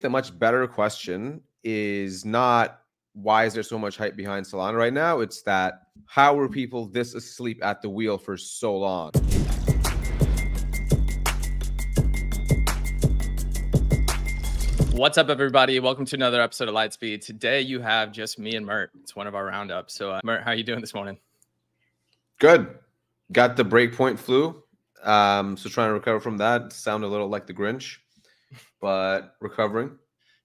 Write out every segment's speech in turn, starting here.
the much better question is not why is there so much hype behind Solana right now? It's that how were people this asleep at the wheel for so long? What's up, everybody? Welcome to another episode of Lightspeed. Today you have just me and Mert. It's one of our roundups. So, uh, Mert, how are you doing this morning? Good. Got the breakpoint flu. Um, so trying to recover from that. Sound a little like the Grinch, but recovering.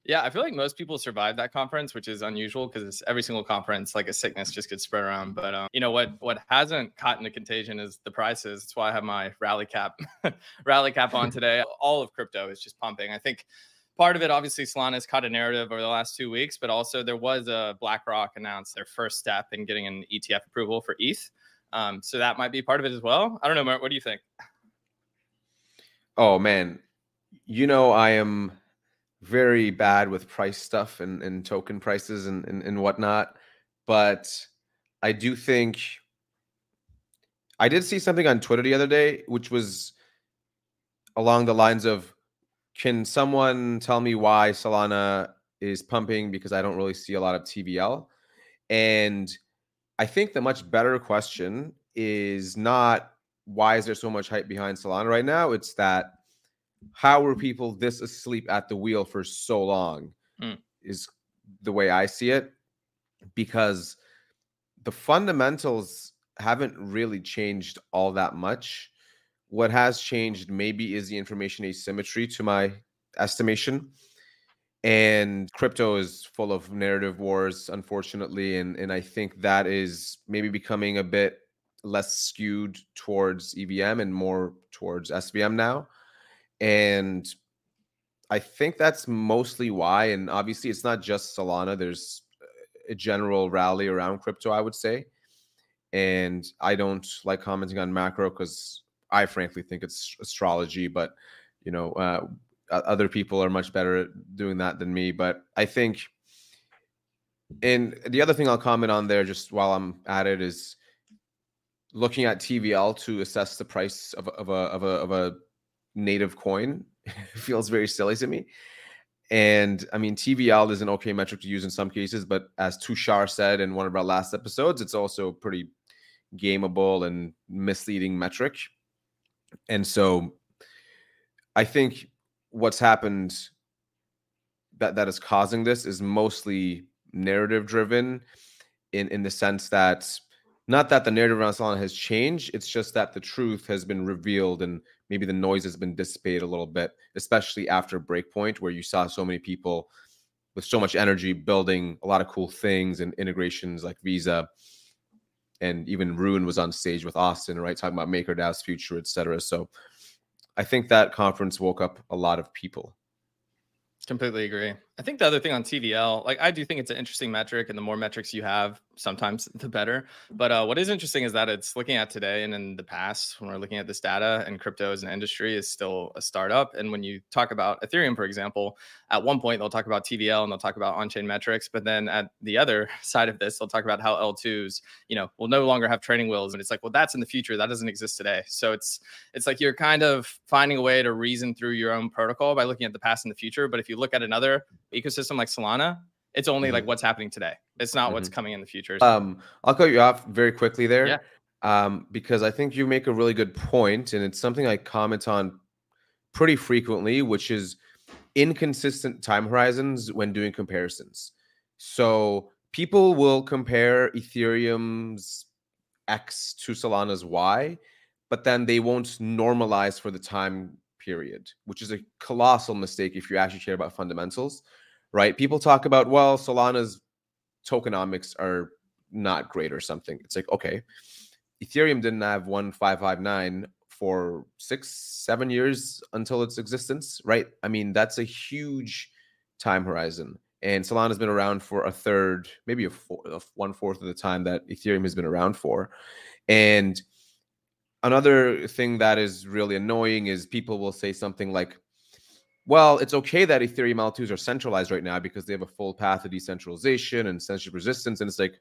Yeah, I feel like most people survive that conference, which is unusual because every single conference, like a sickness, just gets spread around. But um, you know what? What hasn't caught in the contagion is the prices. That's why I have my rally cap, rally cap on today. All of crypto is just pumping. I think part of it, obviously, Solana has caught a narrative over the last two weeks, but also there was a BlackRock announced their first step in getting an ETF approval for ETH. Um, so that might be part of it as well. I don't know, Mert, what do you think? Oh man, you know I am very bad with price stuff and, and token prices and, and, and whatnot, but I do think I did see something on Twitter the other day, which was along the lines of can someone tell me why Solana is pumping? Because I don't really see a lot of TVL. And I think the much better question is not why is there so much hype behind Solana right now? It's that how were people this asleep at the wheel for so long? Mm. Is the way I see it. Because the fundamentals haven't really changed all that much. What has changed maybe is the information asymmetry to my estimation. And crypto is full of narrative wars, unfortunately. And, and I think that is maybe becoming a bit less skewed towards EVM and more towards SVM now. And I think that's mostly why. And obviously, it's not just Solana, there's a general rally around crypto, I would say. And I don't like commenting on macro because I frankly think it's astrology, but you know, uh, other people are much better at doing that than me. But I think, and the other thing I'll comment on there, just while I'm at it, is looking at TVL to assess the price of, of a of a of a native coin feels very silly to me. And I mean, TVL is an okay metric to use in some cases, but as Tushar said in one of our last episodes, it's also pretty gameable and misleading metric. And so I think what's happened that that is causing this is mostly narrative driven in in the sense that not that the narrative around Solana has changed, it's just that the truth has been revealed and maybe the noise has been dissipated a little bit, especially after Breakpoint, where you saw so many people with so much energy building a lot of cool things and integrations like Visa and even Rune was on stage with Austin, right, talking about MakerDAO's future, etc. So I think that conference woke up a lot of people. Completely agree. I think the other thing on TVL, like I do think it's an interesting metric, and the more metrics you have, sometimes the better. But uh, what is interesting is that it's looking at today and in the past, when we're looking at this data, and crypto as an industry is still a startup. And when you talk about Ethereum, for example, at one point they'll talk about TVL and they'll talk about on-chain metrics, but then at the other side of this, they'll talk about how L2s, you know, will no longer have training wheels. And it's like, well, that's in the future. That doesn't exist today. So it's it's like you're kind of finding a way to reason through your own protocol by looking at the past and the future. But if you look at another ecosystem like Solana, it's only mm-hmm. like what's happening today. It's not mm-hmm. what's coming in the future. Um, I'll cut you off very quickly there. Yeah. Um, because I think you make a really good point, and it's something I comment on pretty frequently, which is inconsistent time horizons when doing comparisons. So people will compare Ethereum's X to Solana's Y, but then they won't normalize for the time period, which is a colossal mistake if you actually care about fundamentals, right? People talk about, well, Solana's tokenomics are not great or something. It's like, okay, Ethereum didn't have 1559 for six, seven years until its existence, right? I mean, that's a huge time horizon. And Solana's been around for a third, maybe a, four, a one fourth of the time that Ethereum has been around for. And another thing that is really annoying is people will say something like, well, it's okay that Ethereum L2s are centralized right now because they have a full path of decentralization and censorship resistance. And it's like,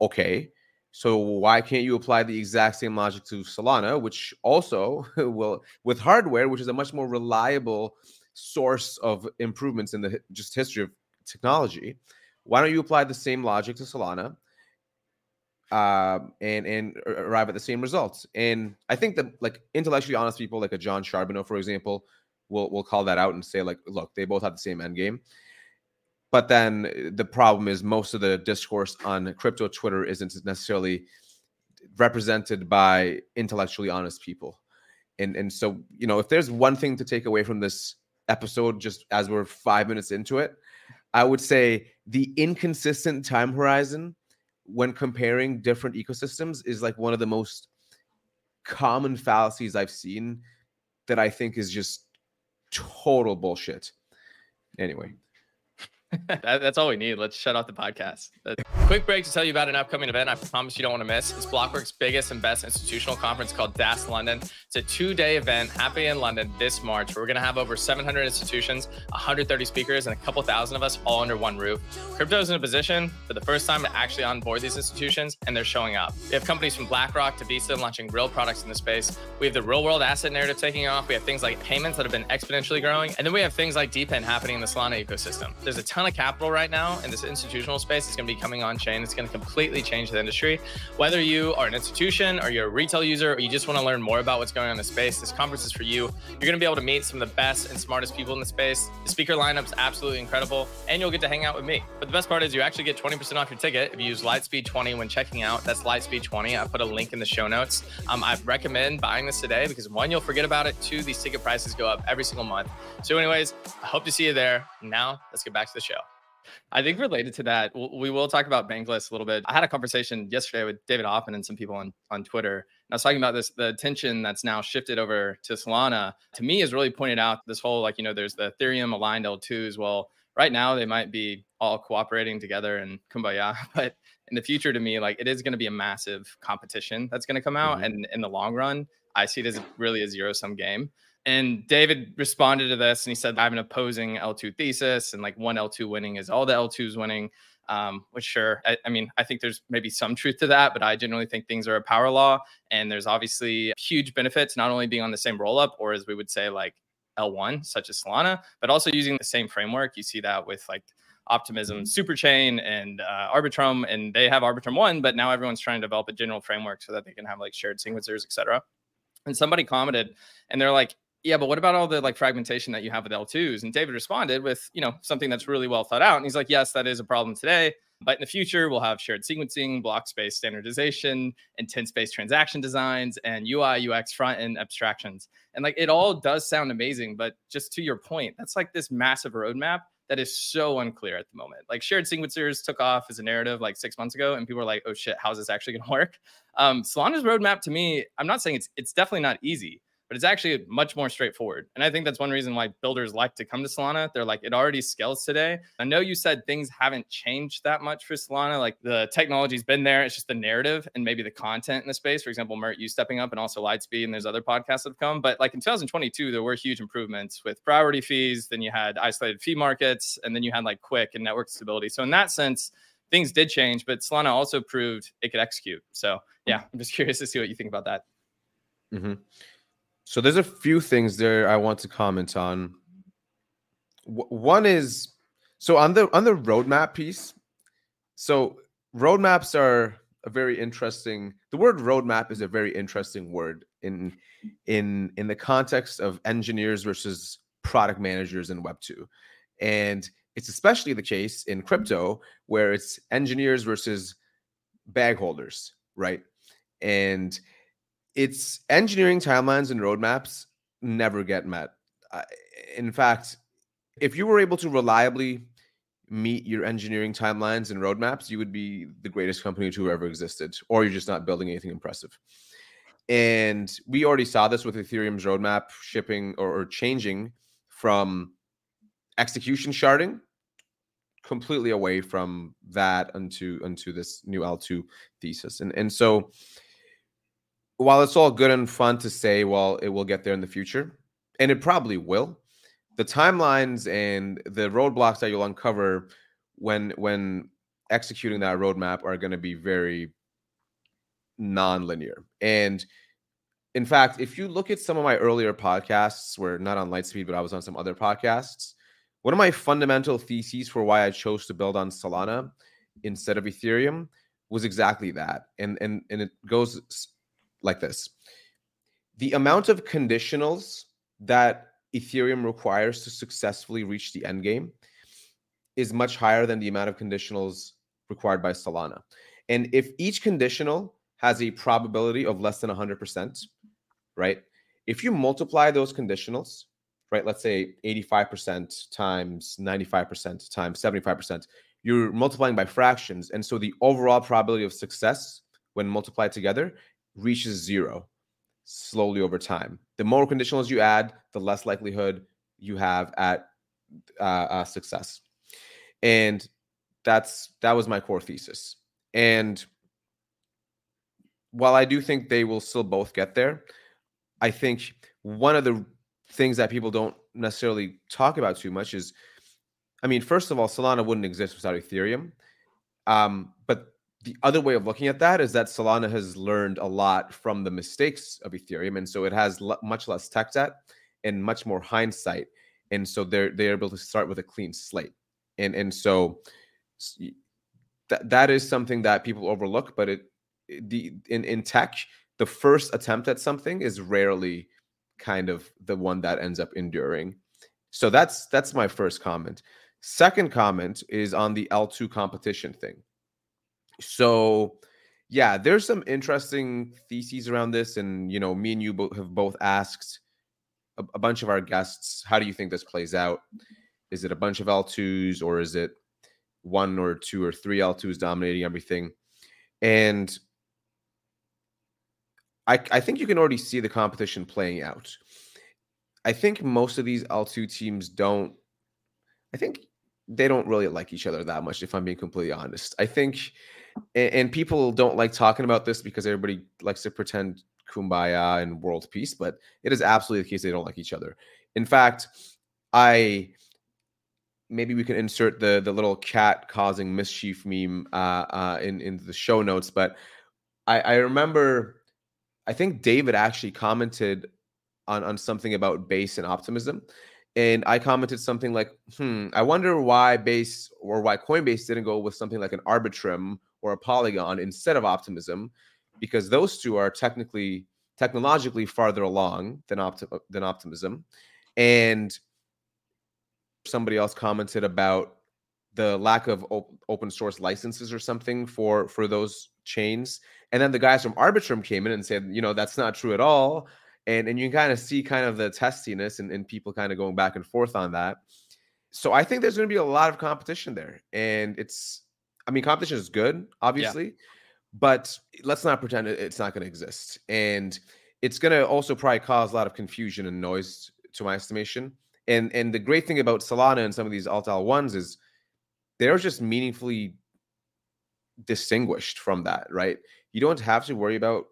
okay, so why can't you apply the exact same logic to Solana, which also will, with hardware, which is a much more reliable source of improvements in the just history of technology. Why don't you apply the same logic to Solana? uh, and and arrive at the same results. And I think that like intellectually honest people, like a Jon Charbonneau, for example, will will call that out and say like, look, they both have the same end game. But then uh, the problem is most of the discourse on crypto Twitter isn't necessarily represented by intellectually honest people. And and so you know if there's one thing to take away from this episode, just as we're five minutes into it, I would say the inconsistent time horizon when comparing different ecosystems is like one of the most common fallacies I've seen that I think is just total bullshit. Anyway, that, that's all we need. Let's shut off the podcast. Quick break to tell you about an upcoming event I promise you don't want to miss. It's Blockworks' biggest and best institutional conference called DAS London. It's a two day event happening in London this March. We're going to have over 700 institutions, 130 speakers, and a couple thousand of us all under one roof. Crypto is in a position for the first time to actually onboard these institutions, and they're showing up. We have companies from BlackRock to Visa launching real products in the space. We have the real world asset narrative taking off. We have things like payments that have been exponentially growing. And then we have things like DePIN happening in the Solana ecosystem. There's a ton of capital right now in this institutional space. It's going to be coming on chain. It's going to completely change the industry. Whether you are an institution or you're a retail user or you just want to learn more about what's going on in the space, this conference is for you. You're going to be able to meet some of the best and smartest people in the space. The speaker lineup's absolutely incredible, and you'll get to hang out with me. But the best part is you actually get 20% off your ticket if you use Lightspeed20 when checking out. That's Lightspeed20. I put a link in the show notes. Um, I recommend buying this today because one, you'll forget about it. Two, these ticket prices go up every single month. So, anyways, I hope to see you there. Now, let's get back to the show. I think related to that, we will talk about Bankless a little bit. I had a conversation yesterday with David Hoffman and some people on, on Twitter. And I was talking about this, the tension that's now shifted over to Solana. To me, has really pointed out this whole like, you know, there's the Ethereum aligned L2s. Well, right now they might be all cooperating together and kumbaya, but in the future, to me, like it is going to be a massive competition that's going to come out. Mm-hmm. And in the long run, I see it as really a zero sum game. And David responded to this and he said, I have an opposing L2 thesis, and like one L2 winning is all the L2s winning. Um, which sure, I, I, mean, I think there's maybe some truth to that, but I generally think things are a power law. And there's obviously huge benefits, not only being on the same roll up, or as we would say, like L1, such as Solana, but also using the same framework. You see that with like Optimism Superchain and uh, Arbitrum, and they have Arbitrum 1, but now everyone's trying to develop a general framework so that they can have like shared sequencers, et cetera. And somebody commented, and they're like, yeah, but what about all the like fragmentation that you have with L2s? And David responded with, you know, something that's really well thought out. And he's like, yes, that is a problem today. But in the future, we'll have shared sequencing, block space standardization, intent space transaction designs, and UI, UX front end abstractions. And like it all does sound amazing. But just to your point, that's like this massive roadmap that is so unclear at the moment. Like shared sequencers took off as a narrative like six months ago, and people were like, "Oh shit, how's this actually to work?" Um, Solana's roadmap to me, I'm not saying it's it's definitely not easy, but it's actually much more straightforward. And I think that's one reason why builders like to come to Solana. They're like, it already scales today. I know you said things haven't changed that much for Solana. Like the technology's been there. It's just the narrative and maybe the content in the space. For example, Mert, you stepping up and also Lightspeed, and there's other podcasts that have come. But like in 2022, there were huge improvements with priority fees. Then you had isolated fee markets, and then you had like QUIC and network stability. So in that sense, things did change, but Solana also proved it could execute. So yeah, I'm just curious to see what you think about that. Mm-hmm. So there's a few things there I want to comment on. W- one is so on the on the roadmap piece. So roadmaps are a very interesting. The word roadmap is a very interesting word in in in the context of engineers versus product managers in Web two, and it's especially the case in crypto where it's engineers versus bag holders, right? And it's engineering timelines and roadmaps never get met. in fact, if you were able to reliably meet your engineering timelines and roadmaps, you would be the greatest company to ever existed, or you're just not building anything impressive. And we already saw this with Ethereum's roadmap shipping or, or changing from execution sharding completely away from that unto unto this new L2 thesis. And and so while it's all good and fun to say, well, it will get there in the future, and it probably will, the timelines and the roadblocks that you'll uncover when when executing that roadmap are going to be very non-linear. And in fact, if you look at some of my earlier podcasts, where not on Lightspeed, but I was on some other podcasts, one of my fundamental theses for why I chose to build on Solana instead of Ethereum was exactly that. And and and it goes like this. The amount of conditionals that Ethereum requires to successfully reach the end game is much higher than the amount of conditionals required by Solana. And if each conditional has a probability of less than 100%, right? If you multiply those conditionals, right, let's say 85% times 95% times 75%, you're multiplying by fractions. And so the overall probability of success when multiplied together reaches zero slowly over time. The more conditionals you add, the less likelihood you have at uh, uh, success. And that's that was my core thesis. And while I do think they will still both get there, I think one of the things that people don't necessarily talk about too much is, I mean, first of all, Solana wouldn't exist without Ethereum. Um, the other way of looking at that is that Solana has learned a lot from the mistakes of Ethereum, and so it has l- much less tech debt and much more hindsight, and so they're they're able to start with a clean slate, and and so that that is something that people overlook, but it the in in tech the first attempt at something is rarely kind of the one that ends up enduring. So that's that's my first comment. Second comment is on the L2 competition thing. So yeah, there's some interesting theses around this and you know, me and you bo- have both asked a, a bunch of our guests, how do you think this plays out? Is it a bunch of L2s or is it one or two or three L2s dominating everything? And I, I think you can already see the competition playing out. I think most of these L2 teams don't, I think they don't really like each other that much, if I'm being completely honest. I think, and, and people don't like talking about this because everybody likes to pretend kumbaya and world peace, but it is absolutely the case they don't like each other. In fact, I maybe we can insert the the little cat causing mischief meme uh, uh, in in the show notes, but I, I remember I think David actually commented on on something about base and optimism. And I commented something like, hmm, I wonder why base or why Coinbase didn't go with something like an Arbitrum or a Polygon instead of optimism, because those two are technically technologically farther along than opti- than optimism. And somebody else commented about the lack of op- open source licenses or something for for those chains and then the guys from Arbitrum came in and said, you know, that's not true at all. And and you can kind of see kind of the testiness and, and people kind of going back and forth on that. So I think there's going to be a lot of competition there. And it's, I mean, competition is good, obviously, yeah. but let's not pretend it's not going to exist. And it's going to also probably cause a lot of confusion and noise, to my estimation. And and the great thing about Solana and some of these alt ones is they're just meaningfully distinguished from that, right? you don't have to worry about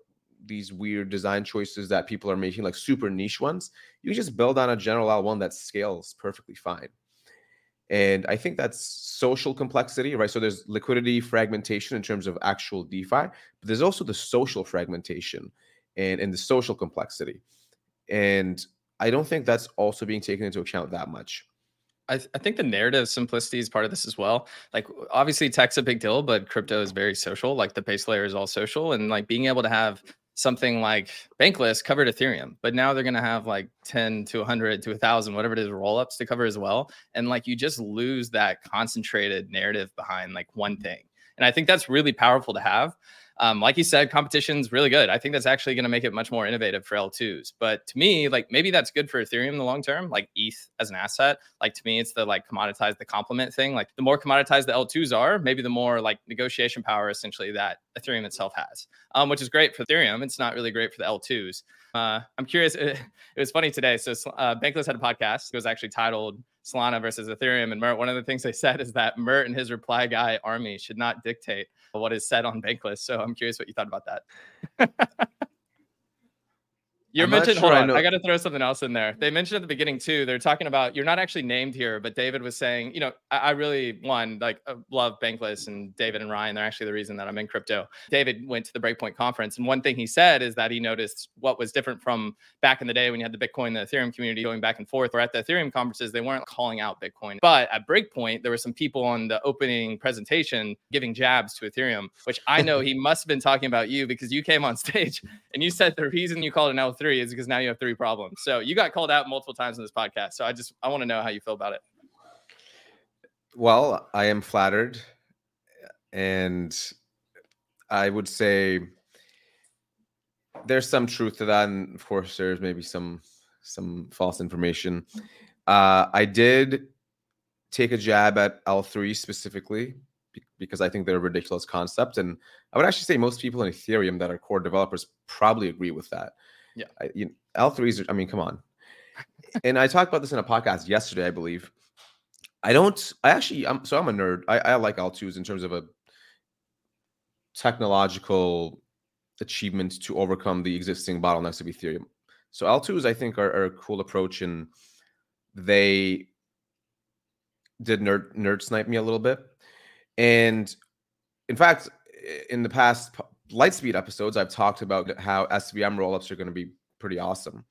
these weird design choices that people are making, like super niche ones. You just build on a general L1 that scales perfectly fine. And I think that's social complexity, right? So there's liquidity fragmentation in terms of actual DeFi, but there's also the social fragmentation and, and the social complexity. And I don't think that's also being taken into account that much. I, th- I think the narrative simplicity is part of this as well. Like obviously tech's a big deal, but crypto is very social. Like the base layer is all social, and like being able to have something like Bankless covered Ethereum, but now they're going to have like 10 to 100 to 1,000, whatever it is, rollups to cover as well. And like you just lose that concentrated narrative behind like one thing. And I think that's really powerful to have um, like you said, competition's really good. I think that's actually going to make it much more innovative for L2s. But to me, like maybe that's good for Ethereum in the long term, like ETH as an asset. Like to me, it's the like commoditize the complement thing. Like the more commoditized the L2s are, maybe the more like negotiation power essentially that Ethereum itself has, um, which is great for Ethereum. It's not really great for the L2s. Uh, I'm curious. It, it, was funny today. So uh, Bankless had a podcast. It was actually titled Solana versus Ethereum. And Mert, one of the things they said is that Mert and his reply guy army should not dictate what is said on Bankless. So I'm curious what you thought about that. You mentioned, sure hold on, I, I got to throw something else in there. They mentioned at the beginning too, they're talking about, you're not actually named here, but David was saying, you know, I, I really, one, like uh, love Bankless and David and Ryan. They're actually the reason that I'm in crypto. David went to the Breakpoint conference. And one thing he said is that he noticed what was different from back in the day when you had the Bitcoin, the Ethereum community going back and forth, or at the Ethereum conferences, they weren't calling out Bitcoin. But at Breakpoint, there were some people on the opening presentation giving jabs to Ethereum, which I know he must have been talking about you because you came on stage and you said the reason you called it an L3 is because now you have three problems. So you got called out multiple times in this podcast. So I just I want to know how you feel about it. Well, I am flattered, and I would say there's some truth to that, and of course, there's maybe some some false information. Uh, I did take a jab at L3 specifically because I think they're a ridiculous concept, and I would actually say most people in Ethereum that are core developers probably agree with that. Yeah. I, you, L3s, I mean, come on. and I talked about this in a podcast yesterday, I believe. I don't, I actually, I'm, so I'm a nerd. I, I like L2s in terms of a technological achievement to overcome the existing bottlenecks of Ethereum. So L2s, I think, are, are a cool approach, and they did nerd nerd snipe me a little bit. And in fact, in the past Lightspeed episodes, I've talked about how SVM rollups are going to be pretty awesome.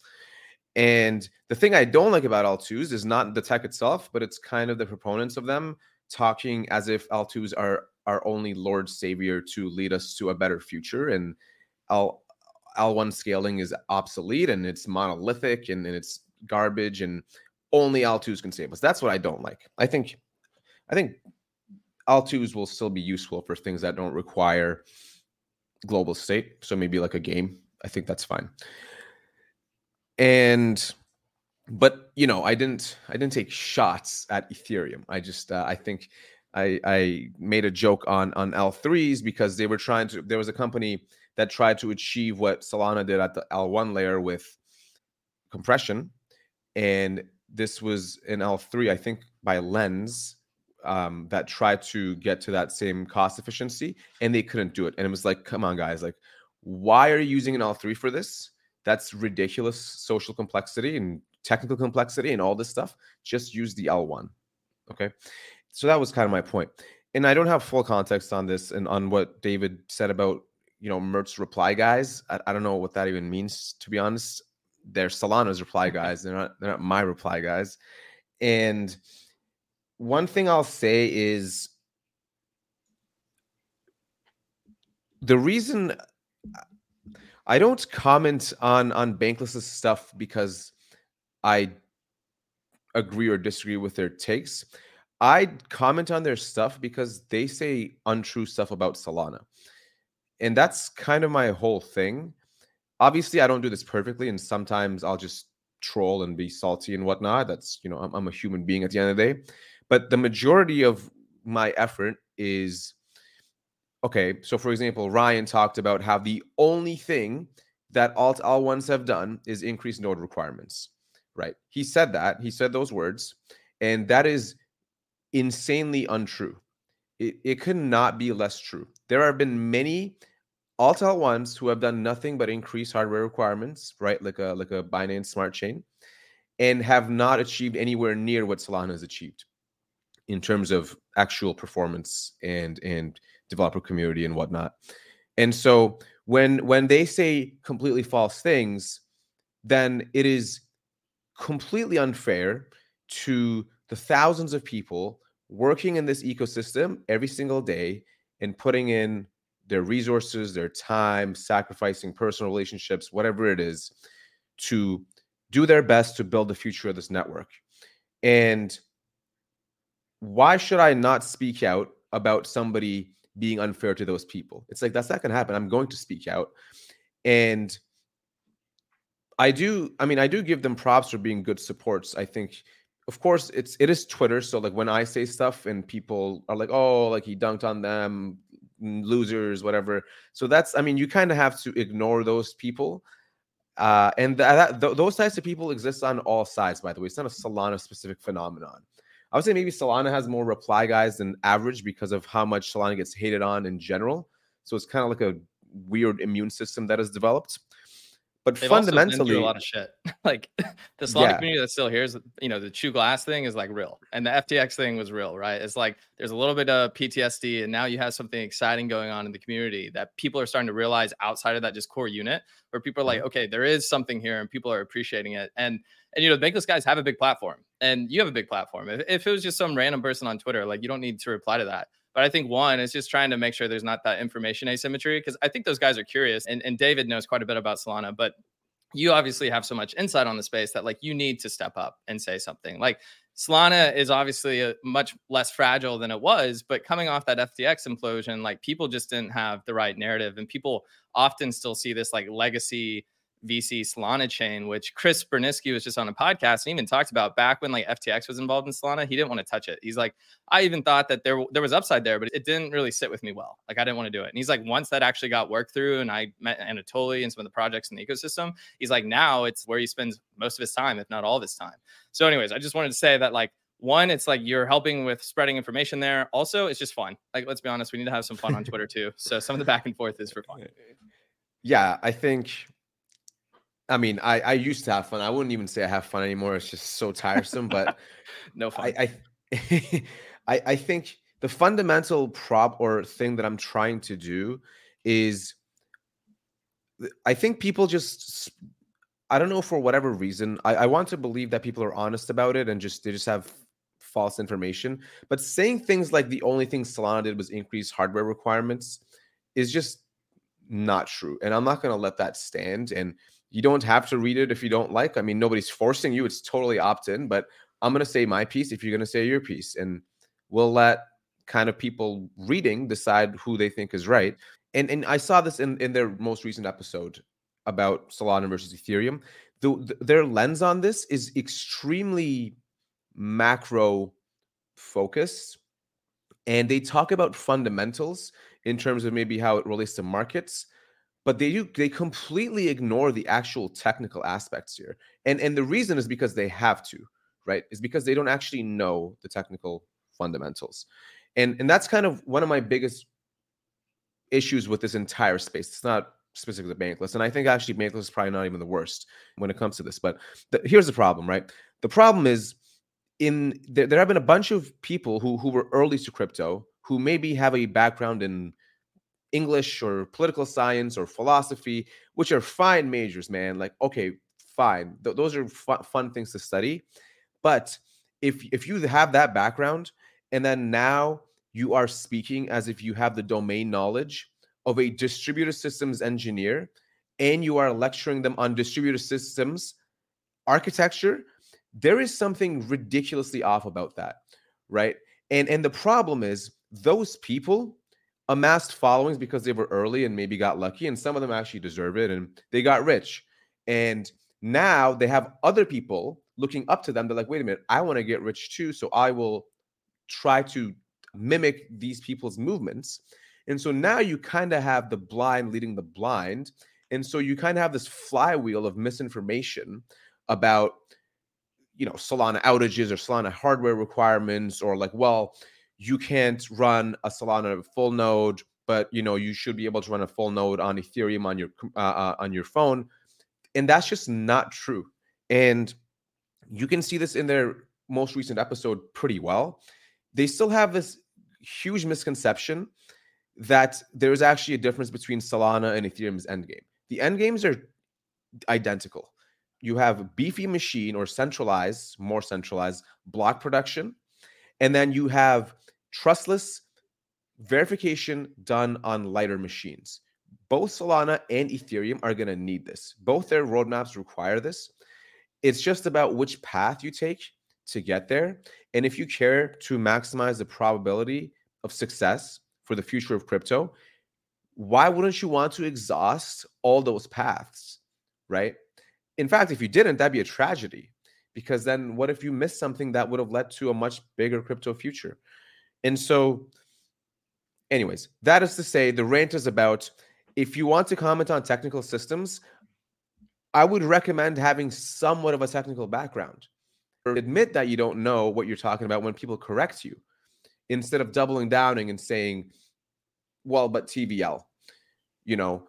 And the thing I don't like about L2s is not the tech itself, but it's kind of the proponents of them talking as if L2s are our only Lord Savior to lead us to a better future. And L L1 scaling is obsolete and it's monolithic and, and it's garbage and only L2s can save us. That's what I don't like. I think I think L2s will still be useful for things that don't require global state. So maybe like a game. I think that's fine. And but you know, I didn't I didn't take shots at Ethereum. I just uh, I think I I made a joke on on L3s because they were trying to there was a company that tried to achieve what Solana did at the L1 layer with compression and this was an L3 I think by Lens um, that tried to get to that same cost efficiency and they couldn't do it. And it was like, come on, guys, like, why are you using an L3 for this? That's ridiculous social complexity and technical complexity and all this stuff. Just use the L1. Okay. So that was kind of my point. And I don't have full context on this and on what David said about, you know, Mert's reply guys. I, I don't know what that even means, to be honest. They're Solana's reply guys. They're not, they're not my reply guys. And, one thing I'll say is the reason I don't comment on on Bankless's stuff because I agree or disagree with their takes. I comment on their stuff because they say untrue stuff about Solana. And that's kind of my whole thing. Obviously, I don't do this perfectly, and sometimes I'll just troll and be salty and whatnot. That's, you know, I'm, I'm a human being at the end of the day. But the majority of my effort is okay. So, for example, Ryan talked about how the only thing that alt L1s have done is increase node requirements, right? He said that. He said those words. And that is insanely untrue. It, it could not be less true. There have been many alt L1s who have done nothing but increase hardware requirements, right? Like a like a Binance Smart Chain, and have not achieved anywhere near what Solana has achieved in terms of actual performance and and developer community and whatnot. And so when when they say completely false things, then it is completely unfair to the thousands of people working in this ecosystem every single day and putting in their resources, their time, sacrificing personal relationships, whatever it is, to do their best to build the future of this network. And why should I not speak out about somebody being unfair to those people? It's like that's not going to happen. I'm going to speak out. And I do, I mean, I do give them props for being good supports. I think, of course, it's it is Twitter. So like when I say stuff and people are like, oh, like he dunked on them, losers, whatever. So that's, I mean, you kind of have to ignore those people. Uh, and that, th- those types of people exist on all sides, by the way. It's not a Solana specific phenomenon. I would say maybe Solana has more reply guys than average because of how much Solana gets hated on in general. So it's kind of like a weird immune system that has developed. But They've fundamentally, a lot of shit. like the Solana Yeah. community that's still here is, you know, the Chew Glass thing is like real, and the FTX thing was real, right? It's like there's a little bit of PTSD, and now you have something exciting going on in the community that people are starting to realize outside of that just core unit, where people are mm-hmm. like, okay, there is something here, and people are appreciating it, and and you know, Bankless guys have a big platform, and you have a big platform. If, if it was just some random person on Twitter, like you don't need to reply to that. But I think one is just trying to make sure there's not that information asymmetry because I think those guys are curious, and, and David knows quite a bit about Solana, but you obviously have so much insight on the space that like you need to step up and say something. Like Solana is obviously a much less fragile than it was, but coming off that FTX implosion, like people just didn't have the right narrative, and people often still see this like legacy VC Solana chain, which Chris Burniske was just on a podcast and even talked about back when like FTX was involved in Solana. He didn't want to touch it. He's like, I even thought that there there was upside there, but it didn't really sit with me well. Like I didn't want to do it. And he's like, once that actually got worked through, and I met Anatoly and some of the projects in the ecosystem, he's like, now it's where he spends most of his time, if not all of his time. So, anyways, I just wanted to say that like one, it's like you're helping with spreading information there. Also, it's just fun. Like, let's be honest, we need to have some fun on Twitter too. So some of the back and forth is for fun. yeah, I think. I mean, I I used to have fun. I wouldn't even say I have fun anymore. It's just so tiresome. But no fun. I I, I I think the fundamental prop or thing that I'm trying to do is I think people just I don't know for whatever reason. I, I want to believe that people are honest about it and just they just have false information. But saying things like the only thing Solana did was increase hardware requirements is just not true. And I'm not going to let that stand. And you don't have to read it if you don't like. I mean, nobody's forcing you. It's totally opt in. But I'm going to say my piece if you're going to say your piece. And we'll let kind of people reading decide who they think is right. And, and I saw this in, in their most recent episode about Solana versus Ethereum. The, the, their lens on this is extremely macro focused. And they talk about fundamentals in terms of maybe how it relates to markets but they do they completely ignore the actual technical aspects here and and the reason is because they have to right? Is because they don't actually know the technical fundamentals and and that's kind of one of my biggest issues with this entire space. It's not specific to bankless and i think actually bankless is probably not even the worst when it comes to this but the, here's the problem right? The problem is in there, there have been a bunch of people who who were early to crypto who maybe have a background in English or political science or philosophy, which are fine majors, man. Like, okay, fine. Th- those are fu- fun things to study. But if if you have that background and then now you are speaking as if you have the domain knowledge of a distributed systems engineer and you are lecturing them on distributed systems architecture, there is something ridiculously off about that, right? And and the problem is those people amassed followings because they were early and maybe got lucky and some of them actually deserve it and they got rich. And now they have other people looking up to them. They're like wait a minute i want to get rich too so i will try to mimic these people's movements. And so now you kind of have the blind leading the blind and so you kind of have this flywheel of misinformation about you know solana outages or solana hardware requirements or like well you can't run a Solana full node, but you know you should be able to run a full node on Ethereum on your uh, uh, on your phone, and that's just not true. And you can see this in their most recent episode pretty well. They still have this huge misconception that there is actually a difference between Solana and Ethereum's endgame. The endgames are identical. You have beefy machine or centralized, more centralized block production, and then you have trustless verification done on lighter machines. Both Solana and Ethereum are going to need this. Both their roadmaps require this. It's just about which path you take to get there. And if you care to maximize the probability of success for the future of crypto, why wouldn't you want to exhaust all those paths? Right. In fact, if you didn't, that'd be a tragedy because then what if you missed something that would have led to a much bigger crypto future? And so, anyways, that is to say, the rant is about if you want to comment on technical systems, I would recommend having somewhat of a technical background. Admit that you don't know what you're talking about when people correct you, instead of doubling downing and saying, well, but TVL, you know,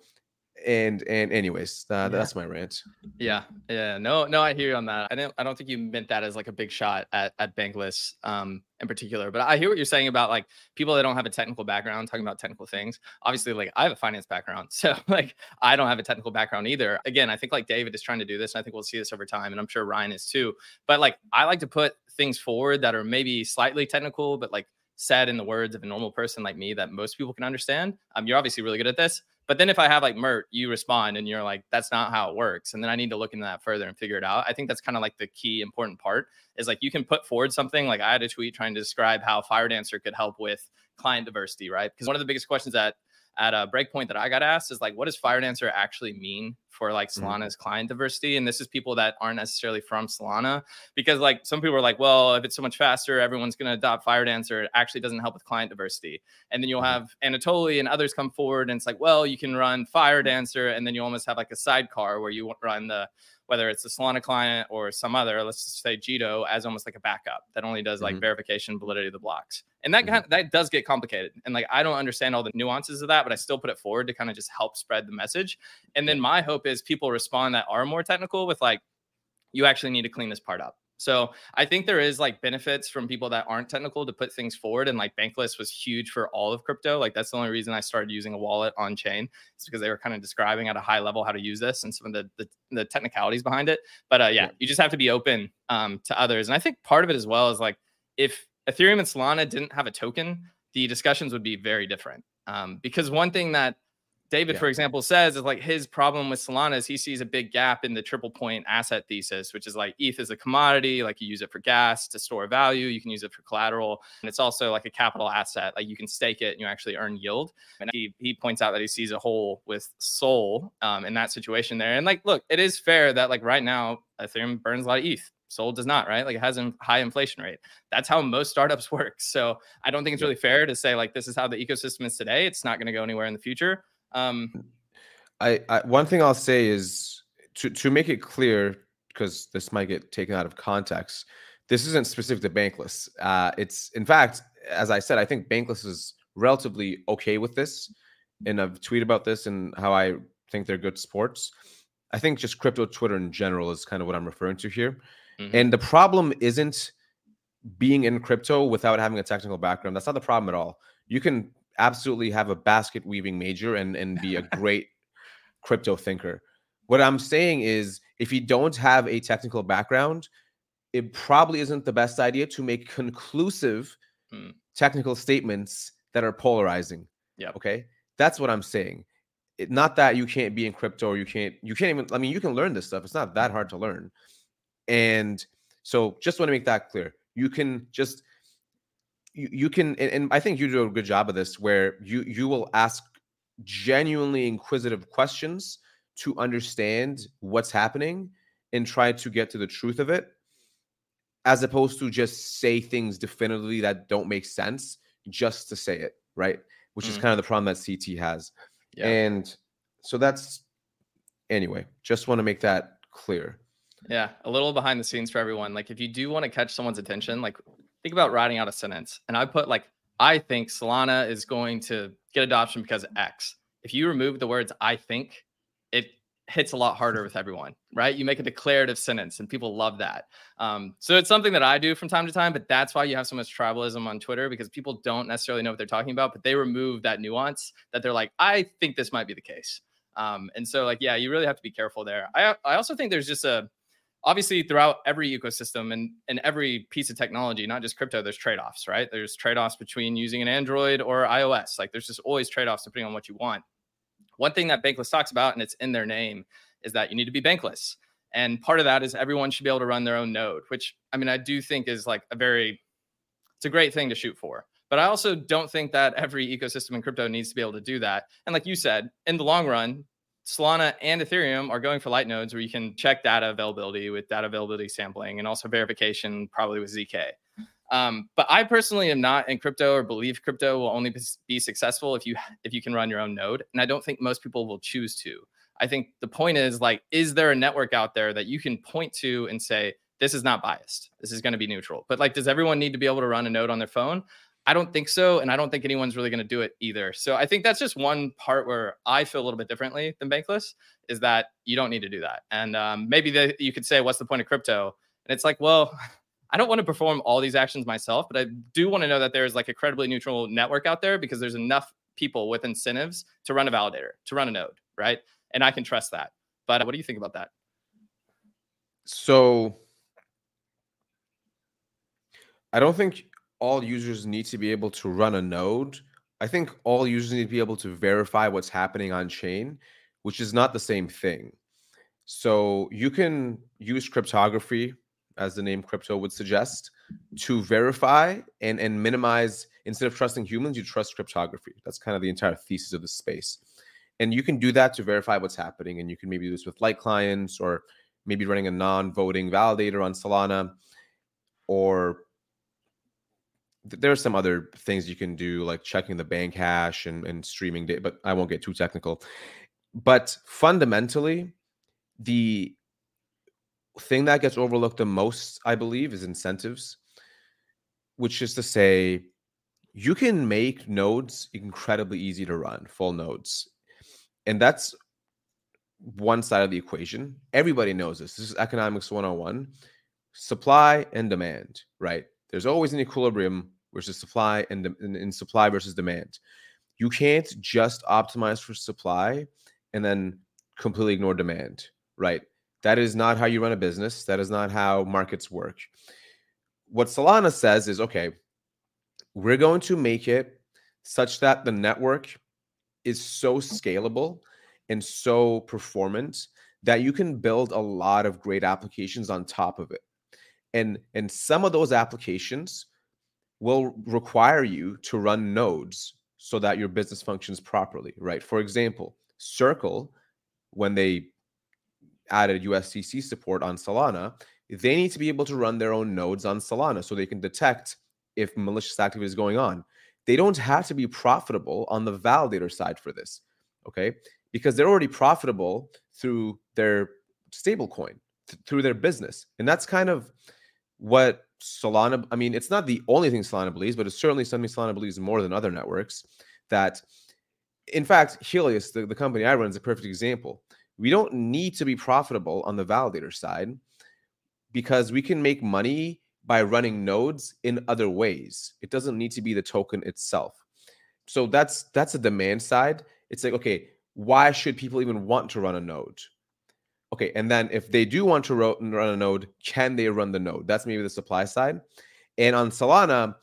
and and anyways, uh, yeah. that's my rant. Yeah, yeah, no, no, I hear you on that. I don't, I don't think you meant that as like a big shot at at Bankless um in particular, but I hear what you're saying about like people that don't have a technical background talking about technical things. Obviously, like I have a finance background, so like I don't have a technical background either. Again, I think like David is trying to do this, and I think we'll see this over time, and I'm sure Ryan is too. But like I like to put things forward that are maybe slightly technical, but like said in the words of a normal person like me that most people can understand. Um, you're obviously really good at this. But then if I have like Mert, you respond and you're like, that's not how it works. And then I need to look into that further and figure it out. I think that's kind of like the key important part is like you can put forward something like I had a tweet trying to describe how Firedancer could help with client diversity, right? Because one of the biggest questions that at a uh, breakpoint that I got asked is like, what does Firedancer actually mean for like mm-hmm. Solana's mm-hmm. client diversity? And this is people that aren't necessarily from Solana because like some people are like, well, if it's so much faster, everyone's going to adopt Firedancer. It actually doesn't help with client diversity. And then you'll mm-hmm. have Anatoly and others come forward and it's like, well, you can run Firedancer and then you almost have like a sidecar where you run the whether it's a Solana client or some other, let's just say Jito, as almost like a backup that only does like mm-hmm. verification, validity of the blocks. And that mm-hmm. kind of, that does get complicated. And like I don't understand all the nuances of that, but I still put it forward to kind of just help spread the message. And then my hope is people respond that are more technical with like, you actually need to clean this part up. So I think there is like benefits from people that aren't technical to put things forward. And like Bankless was huge for all of crypto. Like that's the only reason I started using a wallet on chain. It's because they were kind of describing at a high level how to use this and some of the the, the technicalities behind it. But uh, yeah, you just have to be open um, to others. And I think part of it as well is like if Ethereum and Solana didn't have a token, the discussions would be very different. Um, because one thing that David, yeah. for example, says is like his problem with Solana is he sees a big gap in the triple point asset thesis, which is like ETH is a commodity, like you use it for gas to store value, you can use it for collateral, and it's also like a capital asset, like you can stake it and you actually earn yield. And he he points out that he sees a hole with Sol um, in that situation there. And like, look, it is fair that like right now Ethereum burns a lot of ETH. Sol does not, right? Like it has a high inflation rate. That's how most startups work. So I don't think it's really fair to say like this is how the ecosystem is today. It's not going to go anywhere in the future. Um, I, I one thing I'll say is to to make it clear because this might get taken out of context. This isn't specific to Bankless. Uh, it's in fact, as I said, I think Bankless is relatively okay with this, and I've tweeted about this and how I think they're good sports. I think just crypto Twitter in general is kind of what I'm referring to here. Mm-hmm. And the problem isn't being in crypto without having a technical background. That's not the problem at all. You can absolutely have a basket weaving major and and be a great crypto thinker. What I'm saying is if you don't have a technical background, it probably isn't the best idea to make conclusive hmm. technical statements that are polarizing. Yeah. Okay. That's what I'm saying. It, not that you can't be in crypto or you can't you can't even I mean you can learn this stuff. It's not that hard to learn. And so just want to make that clear. You can just you, you can and, and I think you do a good job of this where you you will ask genuinely inquisitive questions to understand what's happening and try to get to the truth of it as opposed to just say things definitively that don't make sense just to say it right? Which mm. is kind of the problem that ct has. Yeah. and so that's anyway just want to make that clear. Yeah a little behind the scenes for everyone. Like if you do want to catch someone's attention like think about writing out a sentence and I put like, I think Solana is going to get adoption because X. If you remove the words I think, it hits a lot harder with everyone, right? You make a declarative sentence and people love that. Um, so it's something that I do from time to time, but that's why you have so much tribalism on Twitter because people don't necessarily know what they're talking about, but they remove that nuance that they're like, I think this might be the case. Um, and so like, yeah, you really have to be careful there. I, I also think there's just a, obviously throughout every ecosystem and, and every piece of technology not just crypto there's trade-offs right? There's trade-offs between using an android or ios. Like there's just always trade-offs depending on what you want. One thing that bankless talks about and it's in their name is that you need to be bankless. And part of that is everyone should be able to run their own node which i mean i do think is like a very it's a great thing to shoot for. But i also don't think that every ecosystem in crypto needs to be able to do that. And like you said in the long run Solana and Ethereum are going for light nodes where you can check data availability with data availability sampling and also verification, probably with ZK. Um, but I personally am not in crypto or believe crypto will only be successful if you if you can run your own node, and I don't think most people will choose to. I think the point is like, is there a network out there that you can point to and say this is not biased, this is going to be neutral? But like, does everyone need to be able to run a node on their phone? I don't think so. And I don't think anyone's really going to do it either. So I think that's just one part where I feel a little bit differently than Bankless is that you don't need to do that. And um, maybe the, you could say, what's the point of crypto? And it's like, well, I don't want to perform all these actions myself, but I do want to know that there's like a credibly neutral network out there because there's enough people with incentives to run a validator, to run a node, right? And I can trust that. But what do you think about that? So I don't think all users need to be able to run a node. I think all users need to be able to verify what's happening on chain, which is not the same thing. So you can use cryptography, as the name crypto would suggest, to verify and, and minimize. Instead of trusting humans, you trust cryptography. That's kind of the entire thesis of the space. And you can do that to verify what's happening. And you can maybe do this with light clients or maybe running a non voting validator on Solana or there are some other things you can do like checking the bank hash and, and streaming data but i won't get too technical. But fundamentally the thing that gets overlooked the most i believe is incentives which is to say you can make nodes incredibly easy to run full nodes. And that's one side of the equation. Everybody knows this. This is economics 101 supply and demand right? There's always an equilibrium versus supply and in supply versus demand. You can't just optimize for supply and then completely ignore demand, right? That is not how you run a business. That is not how markets work. What Solana says is okay, we're going to make it such that the network is so scalable and so performant that you can build a lot of great applications on top of it. And and some of those applications will require you to run nodes so that your business functions properly, right? For example, Circle, when they added USDC support on Solana, they need to be able to run their own nodes on Solana so they can detect if malicious activity is going on. They don't have to be profitable on the validator side for this, okay? Because they're already profitable through their stablecoin, th- through their business. And that's kind of what Solana, I mean, it's not the only thing Solana believes, but it's certainly something Solana believes more than other networks. That, in fact, Helius, the, the company I run, is a perfect example. We don't need to be profitable on the validator side because we can make money by running nodes in other ways. It doesn't need to be the token itself. So that's that's a demand side. It's like, okay, why should people even want to run a node? Okay, and then if they do want to run a node, can they run the node? That's maybe the supply side. And on Solana,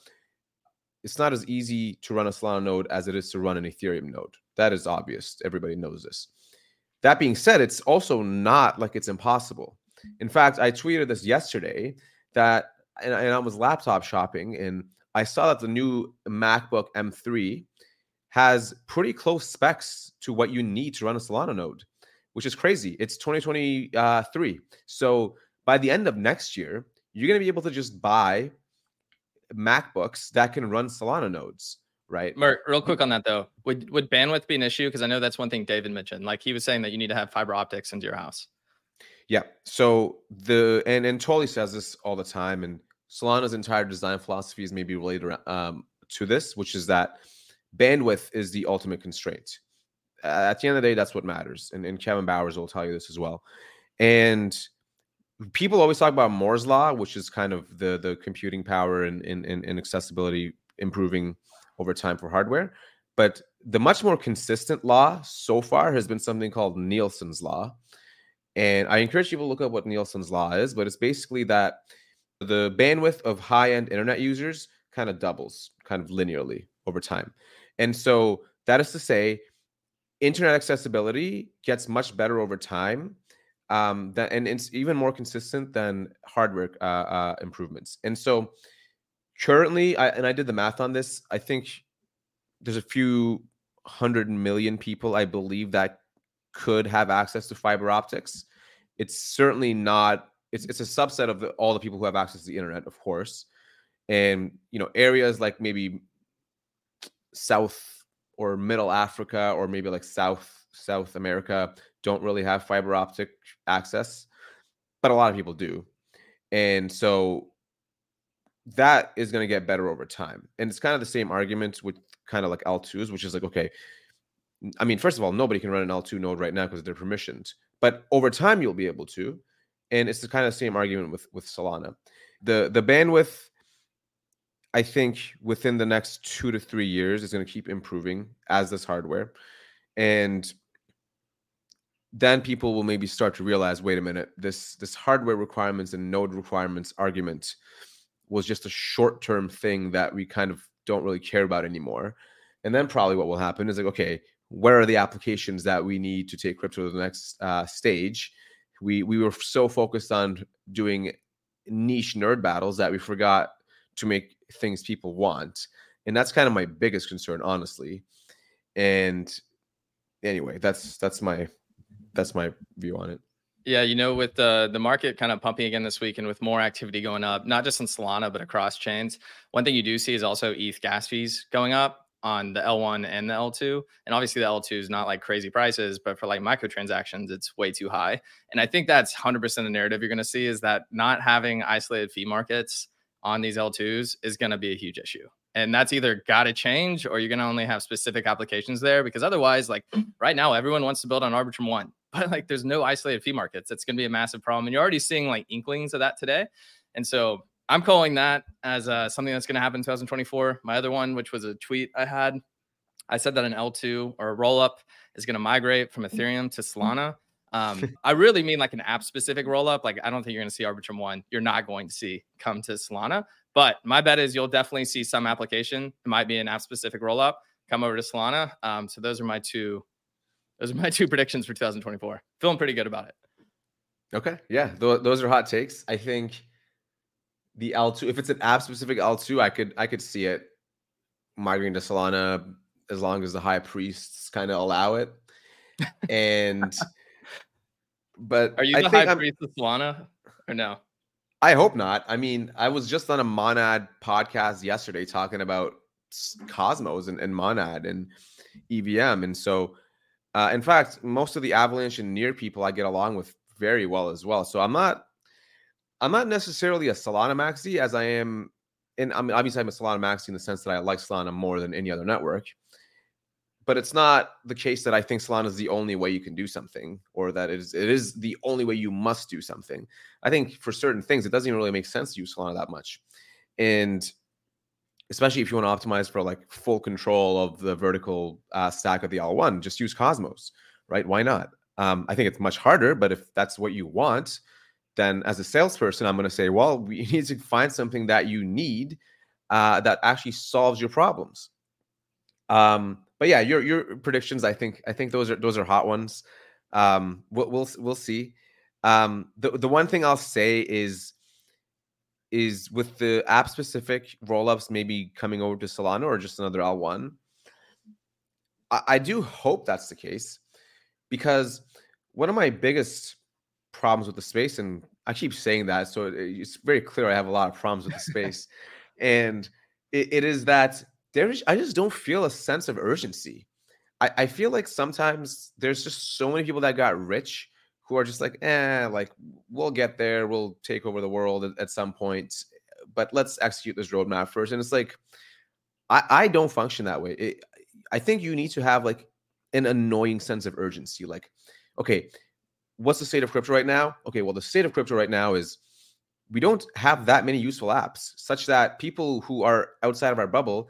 it's not as easy to run a Solana node as it is to run an Ethereum node. That is obvious. Everybody knows this. That being said, it's also not like it's impossible. In fact, I tweeted this yesterday that, and, and I was laptop shopping, and I saw that the new MacBook M3 has pretty close specs to what you need to run a Solana node which is crazy. It's 2023. So by the end of next year, you're going to be able to just buy MacBooks that can run Solana nodes, right? Mert, real quick on that though, would would bandwidth be an issue? Because I know that's one thing David mentioned. Like he was saying that you need to have fiber optics into your house. Yeah. So the and and Toly says this all the time, and Solana's entire design philosophy is maybe related um, to this, which is that bandwidth is the ultimate constraint at the end of the day, that's what matters. And, and Kevin Bowers will tell you this as well. And people always talk about Moore's law, which is kind of the the computing power and, and, and accessibility improving over time for hardware. But the much more consistent law so far has been something called Nielsen's law. And I encourage people to look up what Nielsen's law is, but it's basically that the bandwidth of high-end internet users kind of doubles kind of linearly over time. And so that is to say, internet accessibility gets much better over time um, that, and it's even more consistent than hardware uh, uh, improvements. And so currently, I, and I did the math on this, I think there's a few hundred million people, I believe, that could have access to fiber optics. It's certainly not, it's, it's a subset of the, all the people who have access to the internet, of course. And, you know, areas like maybe South or middle Africa or maybe like South South America don't really have fiber optic access, but a lot of people do. And so that is going to get better over time. And it's kind of the same argument with kind of like L2s, which is like, okay, I mean, first of all, nobody can run an L2 node right now because they're permissioned, but over time you'll be able to. And it's the kind of same argument with with Solana. The the bandwidth, I think, within the next two to three years is going to keep improving as this hardware, and then people will maybe start to realize, wait a minute, this this hardware requirements and node requirements argument was just a short term thing that we kind of don't really care about anymore. And then probably what will happen is like, okay, where are the applications that we need to take crypto to the next uh, stage? We we were so focused on doing niche nerd battles that we forgot to make things people want, and that's kind of my biggest concern, honestly. And anyway, that's that's my that's my view on it. Yeah, you know, with the the market kind of pumping again this week, and with more activity going up, not just in Solana but across chains, one thing you do see is also ETH gas fees going up on the L1 and the L2. And obviously, the L2 is not like crazy prices, but for like microtransactions, it's way too high. And I think that's 100% the narrative you're going to see is that not having isolated fee markets on these L2s is going to be a huge issue and that's either got to change or you're going to only have specific applications there because otherwise like mm. right now everyone wants to build on arbitrum 1 but like there's no isolated fee markets. It's going to be a massive problem and you're already seeing like inklings of that today and so i'm calling that as uh, something that's going to happen in 2024 my other one which was a tweet i had i said that an l2 or a roll up is going to migrate from mm. ethereum to mm. solana um, I really mean like an app specific roll up. Like I don't think you're going to see Arbitrum one. You're not going to see come to Solana. But my bet is you'll definitely see some application. It might be an app specific rollup come over to Solana. Um, so those are my two. Those are my two predictions for 2024. Feeling pretty good about it. Okay, yeah, th- those are hot takes. I think the L2, if it's an app specific L2, I could I could see it migrating to Solana as long as the high priests kind of allow it. And but are you the I high priest of Solana or no? I hope not. I mean, I was just on a Monad podcast yesterday talking about Cosmos and, and Monad and EVM. And so, uh, in fact, most of the Avalanche and Near people I get along with very well as well. So I'm not, I'm not necessarily a Solana maxi as I am. And I mean, obviously, I'm a Solana maxi in the sense that I like Solana more than any other network but it's not the case that I think Solana is the only way you can do something, or that it is it is the only way you must do something. I think for certain things, it doesn't even really make sense to use Solana that much, and especially if you want to optimize for like full control of the vertical uh, stack of the L1, just use Cosmos, right? Why not? Um, I think it's much harder, but if that's what you want, then as a salesperson, I'm going to say, well, we need to find something that you need uh, that actually solves your problems. Um, but yeah, your your predictions, I think I think those are those are hot ones. Um, we'll we'll, we'll see. Um, the the one thing I'll say is is with the app specific rollups maybe coming over to Solana or just another L1. I, I do hope that's the case because one of my biggest problems with the space, and I keep saying that, so it's very clear I have a lot of problems with the space, and it, it is that there's I just don't feel a sense of urgency. I, I feel like sometimes there's just so many people that got rich who are just like, eh, like we'll get there, we'll take over the world at, at some point, but let's execute this roadmap first. And it's like, I, I don't function that way. It, I think you need to have like an annoying sense of urgency. Like, okay, what's the state of crypto right now? Okay, well, the state of crypto right now is we don't have that many useful apps, such that people who are outside of our bubble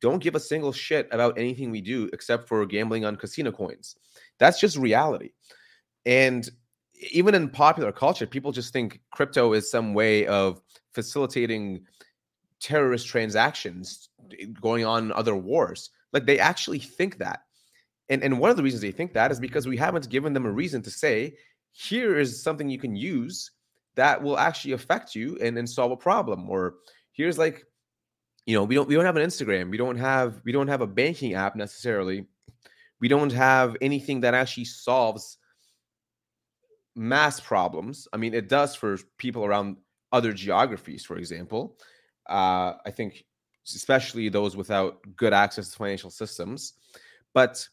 don't give a single shit about anything we do except for gambling on casino coins. That's just reality. And even in popular culture, people just think crypto is some way of facilitating terrorist transactions eh, going on other wars. Like they actually think that. And, and one of the reasons they think that is because we haven't given them a reason to say, here is something you can use that will actually affect you and, and solve a problem. Or here's like you know we don't we don't have an instagram we don't have we don't have a banking app necessarily. We don't have anything that actually solves mass problems. I mean it does for people around other geographies for example. Uh, i think especially those without good access to financial systems. But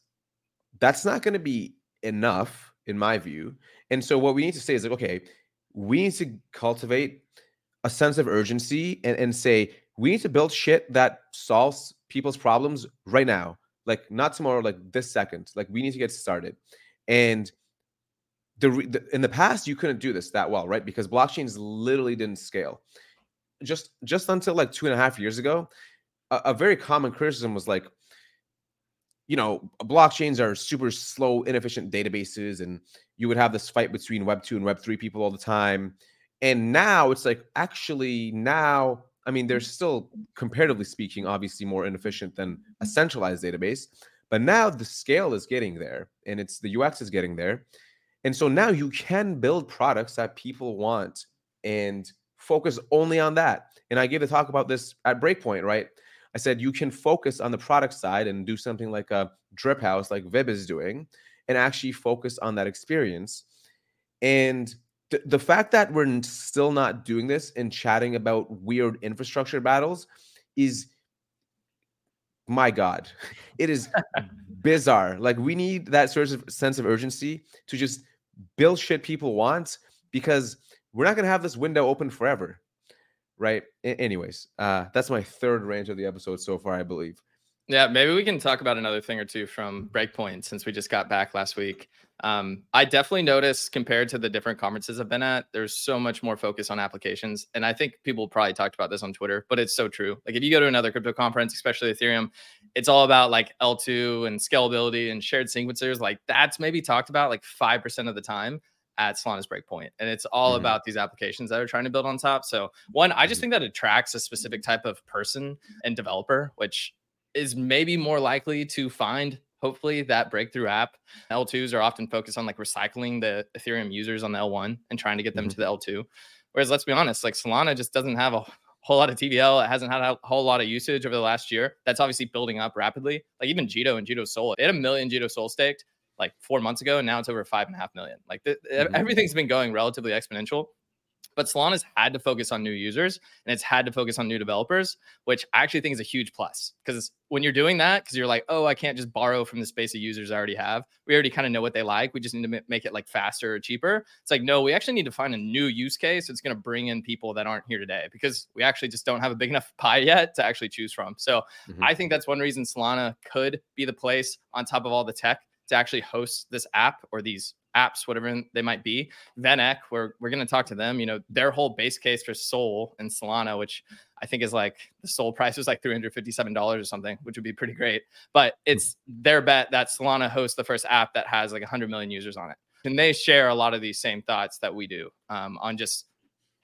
that's not going to be enough in my view. And so what we need to say is like okay we need to cultivate a sense of urgency and, and say, we need to build shit that solves people's problems right now. Like not tomorrow, like this second. Like we need to get started. And the, the in the past you couldn't do this that well, right? Because blockchains literally didn't scale. Just just until like two and a half years ago, a, a very common criticism was like, you know, blockchains are super slow, inefficient databases, and you would have this fight between Web two and Web three people all the time. And now it's like actually now, I mean, they're still comparatively speaking, obviously more inefficient than a centralized database, but now the scale is getting there, and it's the UX is getting there, and so now you can build products that people want and focus only on that. And I gave the talk about this at Breakpoint, right? I said you can focus on the product side and do something like a drip house, like Vib is doing, and actually focus on that experience. And th- the fact that we're still not doing this and chatting about weird infrastructure battles is my god. It is bizarre. Like we need that sort of sense of urgency to just build shit people want because we're not going to have this window open forever right? A- anyways uh that's my third rant of the episode so far i believe. Yeah maybe we can talk about another thing or two from breakpoint since we just got back last week um, I definitely noticed compared to the different conferences I've been at, there's so much more focus on applications. And I think people probably talked about this on Twitter, but it's so true. Like if you go to another crypto conference, especially Ethereum, it's all about like L2 and scalability and shared sequencers. Like that's maybe talked about like 5% of the time at Solana's Breakpoint. And it's all mm-hmm. about these applications that are trying to build on top. So one, I just mm-hmm. think that attracts a specific type of person and developer, which is maybe more likely to find hopefully that breakthrough app. L2s are often focused on like recycling the Ethereum users on the L1 and trying to get them mm-hmm. to the L2. Whereas let's be honest, like Solana just doesn't have a whole lot of TVL. It hasn't had a whole lot of usage over the last year. That's obviously building up rapidly. Like even Jito and JitoSOL, it had a million JitoSOL staked like four months ago, and now it's over five and a half million. Like the, mm-hmm. everything's been going relatively exponential. But Solana's had to focus on new users and it's had to focus on new developers, which I actually think is a huge plus. Because when you're doing that, because you're like, oh, I can't just borrow from the space of users I already have. We already kind of know what they like. We just need to make it like faster or cheaper. It's like, no, we actually need to find a new use case. It's going to bring in people that aren't here today because we actually just don't have a big enough pie yet to actually choose from. So mm-hmm. I think that's one reason Solana could be the place on top of all the tech to actually host this app or these apps, whatever they might be. VanEck, we're, we're going to talk to them. You know, their whole base case for Sol and Solana, which I think is like the Sol price is like $357 or something, which would be pretty great. But it's their bet that Solana hosts the first app that has like 100 million users on it. And they share a lot of these same thoughts that we do um, on just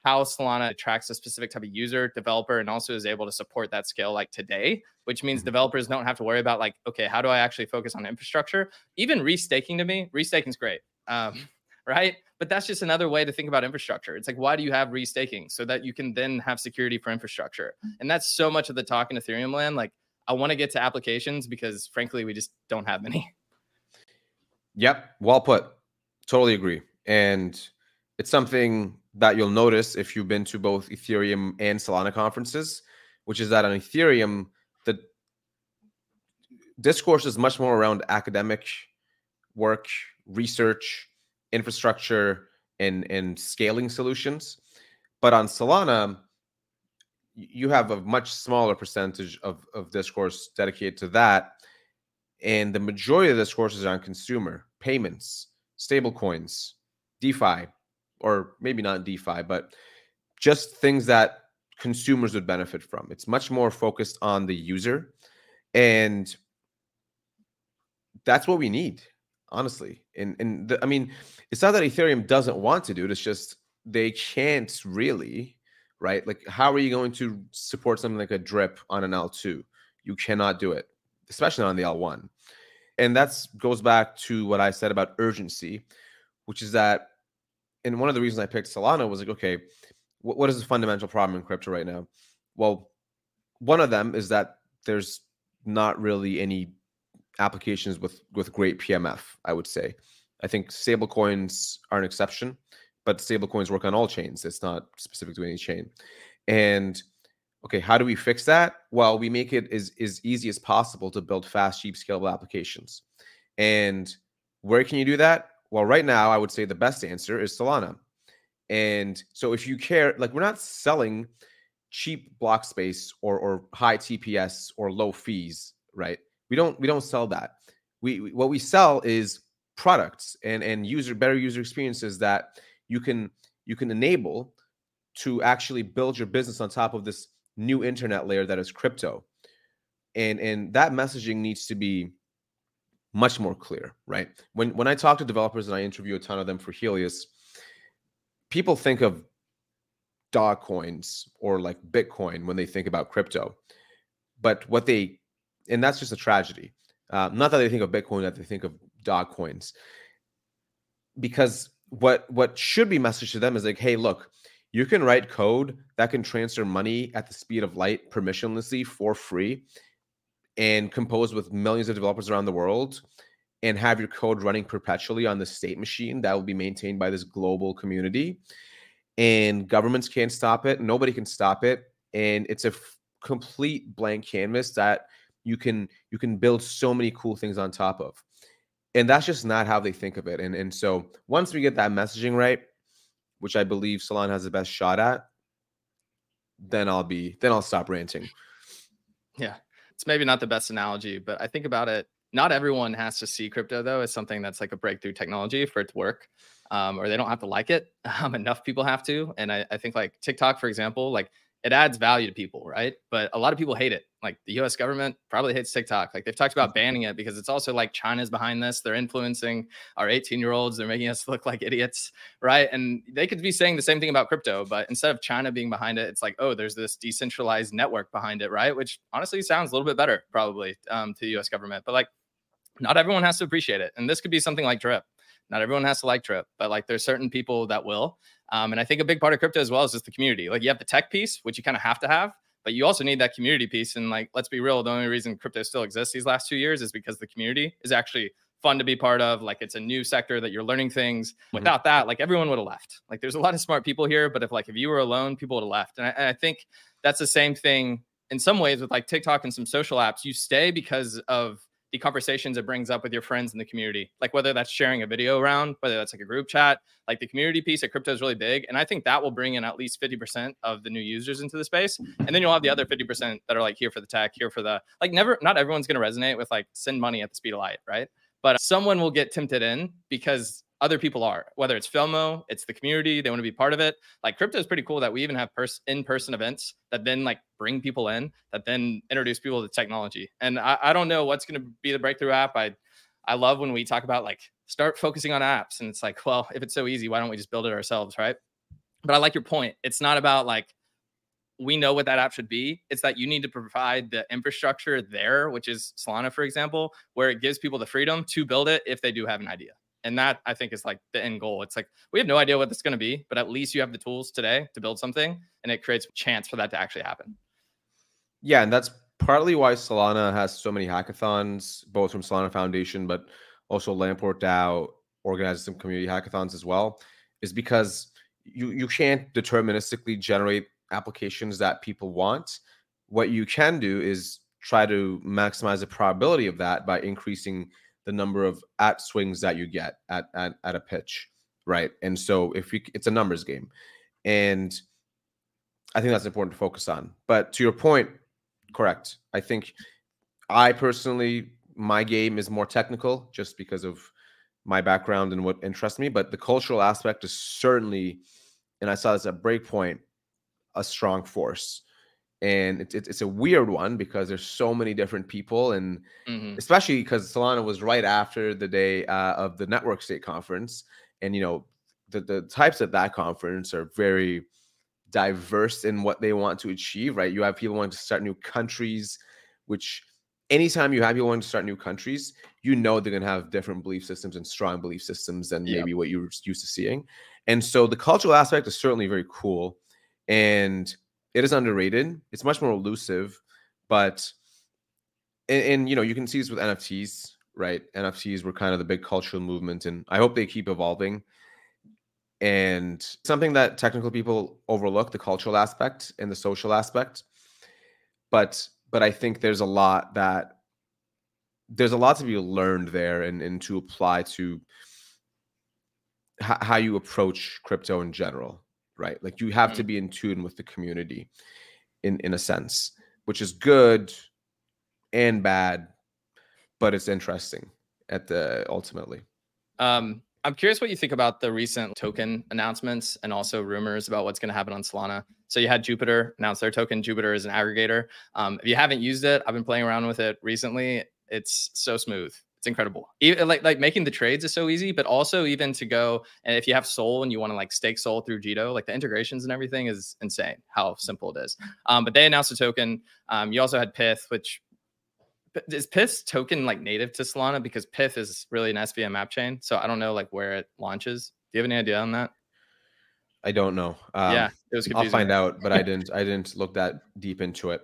how Solana attracts a specific type of user, developer, and also is able to support that scale like today, which means mm-hmm. developers don't have to worry about like, okay, how do I actually focus on infrastructure? Even restaking to me, restaking is great um, right? But that's just another way to think about infrastructure. It's like, why do you have restaking? So that you can then have security for infrastructure. Mm. And that's so much of the talk in Ethereum land. Like, I want to get to applications because frankly, we just don't have many. Yep. Well put. Totally agree. And it's something that you'll notice if you've been to both Ethereum and Solana conferences, which is that on Ethereum, the discourse is much more around academic work, research, infrastructure, and and scaling solutions. But on Solana, you have a much smaller percentage of, of discourse dedicated to that. And the majority of the discourse is on consumer payments, stable coins, DeFi, or maybe not DeFi, but just things that consumers would benefit from. It's much more focused on the user. And that's what we need honestly. And and the, I mean, it's not that Ethereum doesn't want to do it. It's just they can't really, right? Like, how are you going to support something like a drip on an L2? You cannot do it, especially on the L1. And that goes back to what I said about urgency, which is that, and one of the reasons I picked Solana was like, okay, what, what is the fundamental problem in crypto right now? Well, one of them is that there's not really any applications with with great PMF. I would say. I think stablecoins are an exception, but stablecoins work on all chains. It's not specific to any chain. And okay, how do we fix that? Well, we make it as, as easy as possible to build fast, cheap, scalable applications. And where can you do that? Well, right now, I would say the best answer is Solana. And so if you care, like we're not selling cheap block space or or high TPS or low fees, right? We don't we don't sell that. We, we what we sell is products and and user better user experiences that you can you can enable to actually build your business on top of this new internet layer that is crypto. And and that messaging needs to be much more clear, right? When when I talk to developers and I interview a ton of them for Helius, people think of dog coins or like Bitcoin when they think about crypto. But what they, and that's just a tragedy. Uh, not that they think of Bitcoin, that they think of dog coins. Because what what should be messaged to them is like, hey, look, you can write code that can transfer money at the speed of light permissionlessly for free and compose with millions of developers around the world and have your code running perpetually on the state machine that will be maintained by this global community and governments can't stop it nobody can stop it and it's a f- complete blank canvas that you can you can build so many cool things on top of and that's just not how they think of it and and so once we get that messaging right which i believe Solana has the best shot at then i'll be then i'll stop ranting yeah it's maybe not the best analogy but i think about it not everyone has to see crypto though as something that's like a breakthrough technology for it to work um, or they don't have to like it. Um, enough people have to. And I, I think like TikTok, for example, like it adds value to people, right? But a lot of people hate it. Like the US government probably hates TikTok. Like they've talked about banning it because it's also like China's behind this. They're influencing our 18 year olds. They're making us look like idiots, right? And they could be saying the same thing about crypto, but instead of China being behind it, it's like, oh, there's this decentralized network behind it, right? Which honestly sounds a little bit better, probably, um, to the US government. But like, not everyone has to appreciate it. And this could be something like Drip. Not everyone has to like Drip, but like there's certain people that will. Um, and I think a big part of crypto as well is just the community. Like you have the tech piece, which you kind of have to have, but you also need that community piece. And like, let's be real, the only reason crypto still exists these last two years is because the community is actually fun to be part of. Like it's a new sector that you're learning things. Mm-hmm. Without that, like everyone would have left. Like there's a lot of smart people here, but if like if you were alone, people would have left. And I, and I think that's the same thing in some ways with like TikTok and some social apps. You stay because of the conversations it brings up with your friends in the community, like whether that's sharing a video around, whether that's like a group chat, like the community piece of crypto is really big. And I think that will bring in at least 50% of the new users into the space. And then you'll have the other 50% that are like here for the tech, here for the like never, not everyone's going to resonate with like send money at the speed of light, right? But someone will get tempted in because other people are, whether it's FOMO, it's the community, they want to be part of it. Like crypto is pretty cool that we even have pers- in-person events that then like bring people in, that then introduce people to technology. And I, I don't know what's going to be the breakthrough app. I I love when we talk about like start focusing on apps, and it's like, well, if it's so easy, why don't we just build it ourselves, right? But I like your point. It's not about like we know what that app should be. It's that you need to provide the infrastructure there, which is Solana, for example, where it gives people the freedom to build it if they do have an idea. And that I think is like the end goal. It's like we have no idea what it's going to be, but at least you have the tools today to build something and it creates chance for that to actually happen. Yeah, and that's partly why Solana has so many hackathons, both from Solana Foundation, but also Lamport DAO organizes some community hackathons as well, is because you you can't deterministically generate applications that people want. What you can do is try to maximize the probability of that by increasing the number of at swings that you get at at, at a pitch, right? And so if you, it's a numbers game, and I think that's important to focus on. But to your point, correct. I think I personally my game is more technical just because of my background and what interests me, but the cultural aspect is certainly, and I saw this at Breakpoint, a strong force and it's, it's a weird one because there's so many different people and mm-hmm. especially because solana was right after the day uh, of the network state conference and you know the, the types of that conference are very diverse in what they want to achieve right? You have people wanting to start new countries which anytime you have people wanting to start new countries you know they're going to have different belief systems and strong belief systems than maybe what you're used to seeing. And so the cultural aspect is certainly very cool and it is underrated. It's much more elusive, but and, and, you know you can see this with NFTs, right? NFTs were kind of the big cultural movement, and I hope they keep evolving. And something that technical people overlook the cultural aspect and the social aspect, but but I think there's a lot that there's a lot to be learned there and, and to apply to h- how you approach crypto in general, right? Like you have Mm. to be in tune with the community in in a sense, which is good and bad, but it's interesting at the ultimately. Um, I'm curious what you think about the recent token announcements and also rumors about what's going to happen on Solana. So you had Jupiter announce their token. Jupiter is an aggregator. Um, if you haven't used it, I've been playing around with it recently. It's so smooth. It's incredible. Even, like like making the trades is so easy, but also even to go and if you have SOL and you want to like stake SOL through Jito, like the integrations and everything is insane. How simple it is. Um, but they announced a token. Um, you also had Pyth, which is Pyth's token like native to Solana because Pyth is really an SVM app chain. So I don't know like where it launches. Do you have any idea on that? I don't know. Um, yeah, it was I'll find out, but I didn't. I didn't look that deep into it.